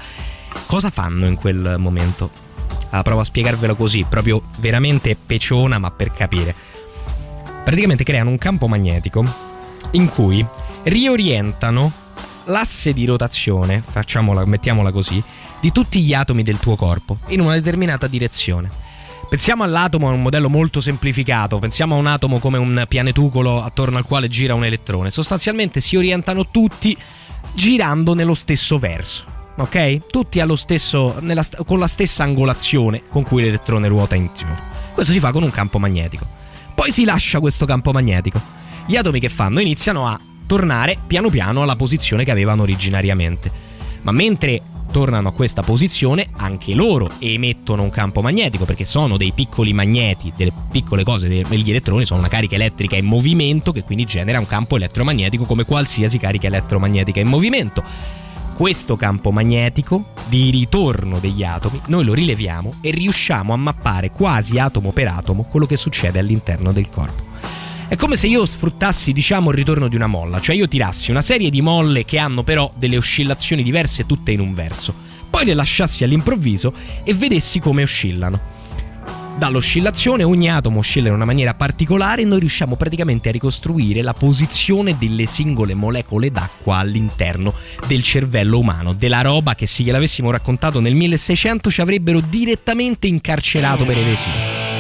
Cosa fanno in quel momento? Ah, provo a spiegarvelo così, proprio veramente peciona, ma per capire. Praticamente creano un campo magnetico in cui riorientano l'asse di rotazione, facciamola, mettiamola così, di tutti gli atomi del tuo corpo in una determinata direzione. Pensiamo all'atomo a un modello molto semplificato, pensiamo a un atomo come un pianetucolo attorno al quale gira un elettrone. Sostanzialmente si orientano tutti girando nello stesso verso. Ok? Tutti stesso, nella con la stessa angolazione con cui l'elettrone ruota intorno. Questo si fa con un campo magnetico. Poi si lascia questo campo magnetico. Gli atomi che fanno? Iniziano a tornare piano piano alla posizione che avevano originariamente. Ma mentre tornano a questa posizione, anche loro emettono un campo magnetico perché sono dei piccoli magneti, delle piccole cose, degli elettroni, sono una carica elettrica in movimento che quindi genera un campo elettromagnetico come qualsiasi carica elettromagnetica in movimento. Questo campo magnetico di ritorno degli atomi noi lo rileviamo e riusciamo a mappare quasi atomo per atomo quello che succede all'interno del corpo. È come se io sfruttassi, diciamo, il ritorno di una molla, cioè io tirassi una serie di molle che hanno però delle oscillazioni diverse tutte in un verso, poi le lasciassi all'improvviso e vedessi come oscillano. Dall'oscillazione ogni atomo oscilla in una maniera particolare e noi riusciamo praticamente a ricostruire la posizione delle singole molecole d'acqua all'interno del cervello umano, della roba che se gliel'avessimo raccontato nel 1600 ci avrebbero direttamente incarcerato per eresia.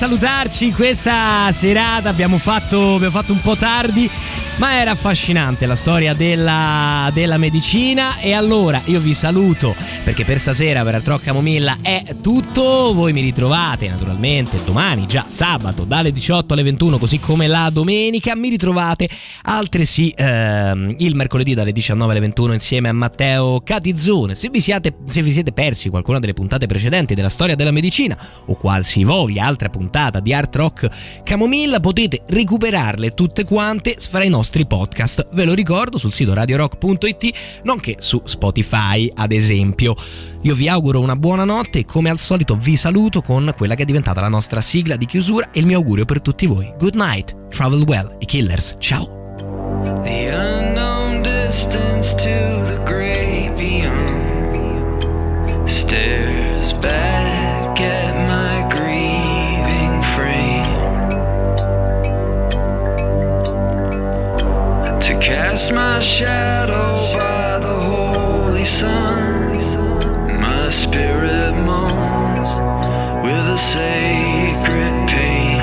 Salutarci questa serata. Abbiamo fatto, abbiamo fatto un po' tardi, ma era affascinante la storia della, della medicina. E allora io vi saluto perché per stasera per Artrock Camomilla è tutto. Voi mi ritrovate naturalmente domani, già sabato, dalle 18 alle 21, così come la domenica. Mi ritrovate altresì ehm, il mercoledì dalle 19 alle 21 insieme a Matteo Catizzone. Se vi, siate, se vi siete persi qualcuna delle puntate precedenti della storia della medicina o qualsivoglia altra puntata di Art Rock Camomilla, potete recuperarle tutte quante fra i nostri podcast. Ve lo ricordo sul sito radiorock.it, nonché su Spotify, ad esempio. Io vi auguro una buona notte e come al solito vi saluto con quella che è diventata la nostra sigla di chiusura e il mio augurio per tutti voi. Good night, travel well, i killers, ciao! The unknown distance to the great beyond stares back cast my shadow by the holy sun. My spirit moans with a sacred pain.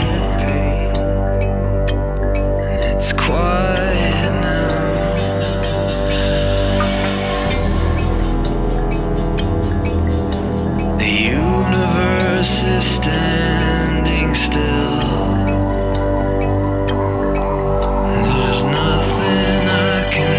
And it's quiet now. The universe is standing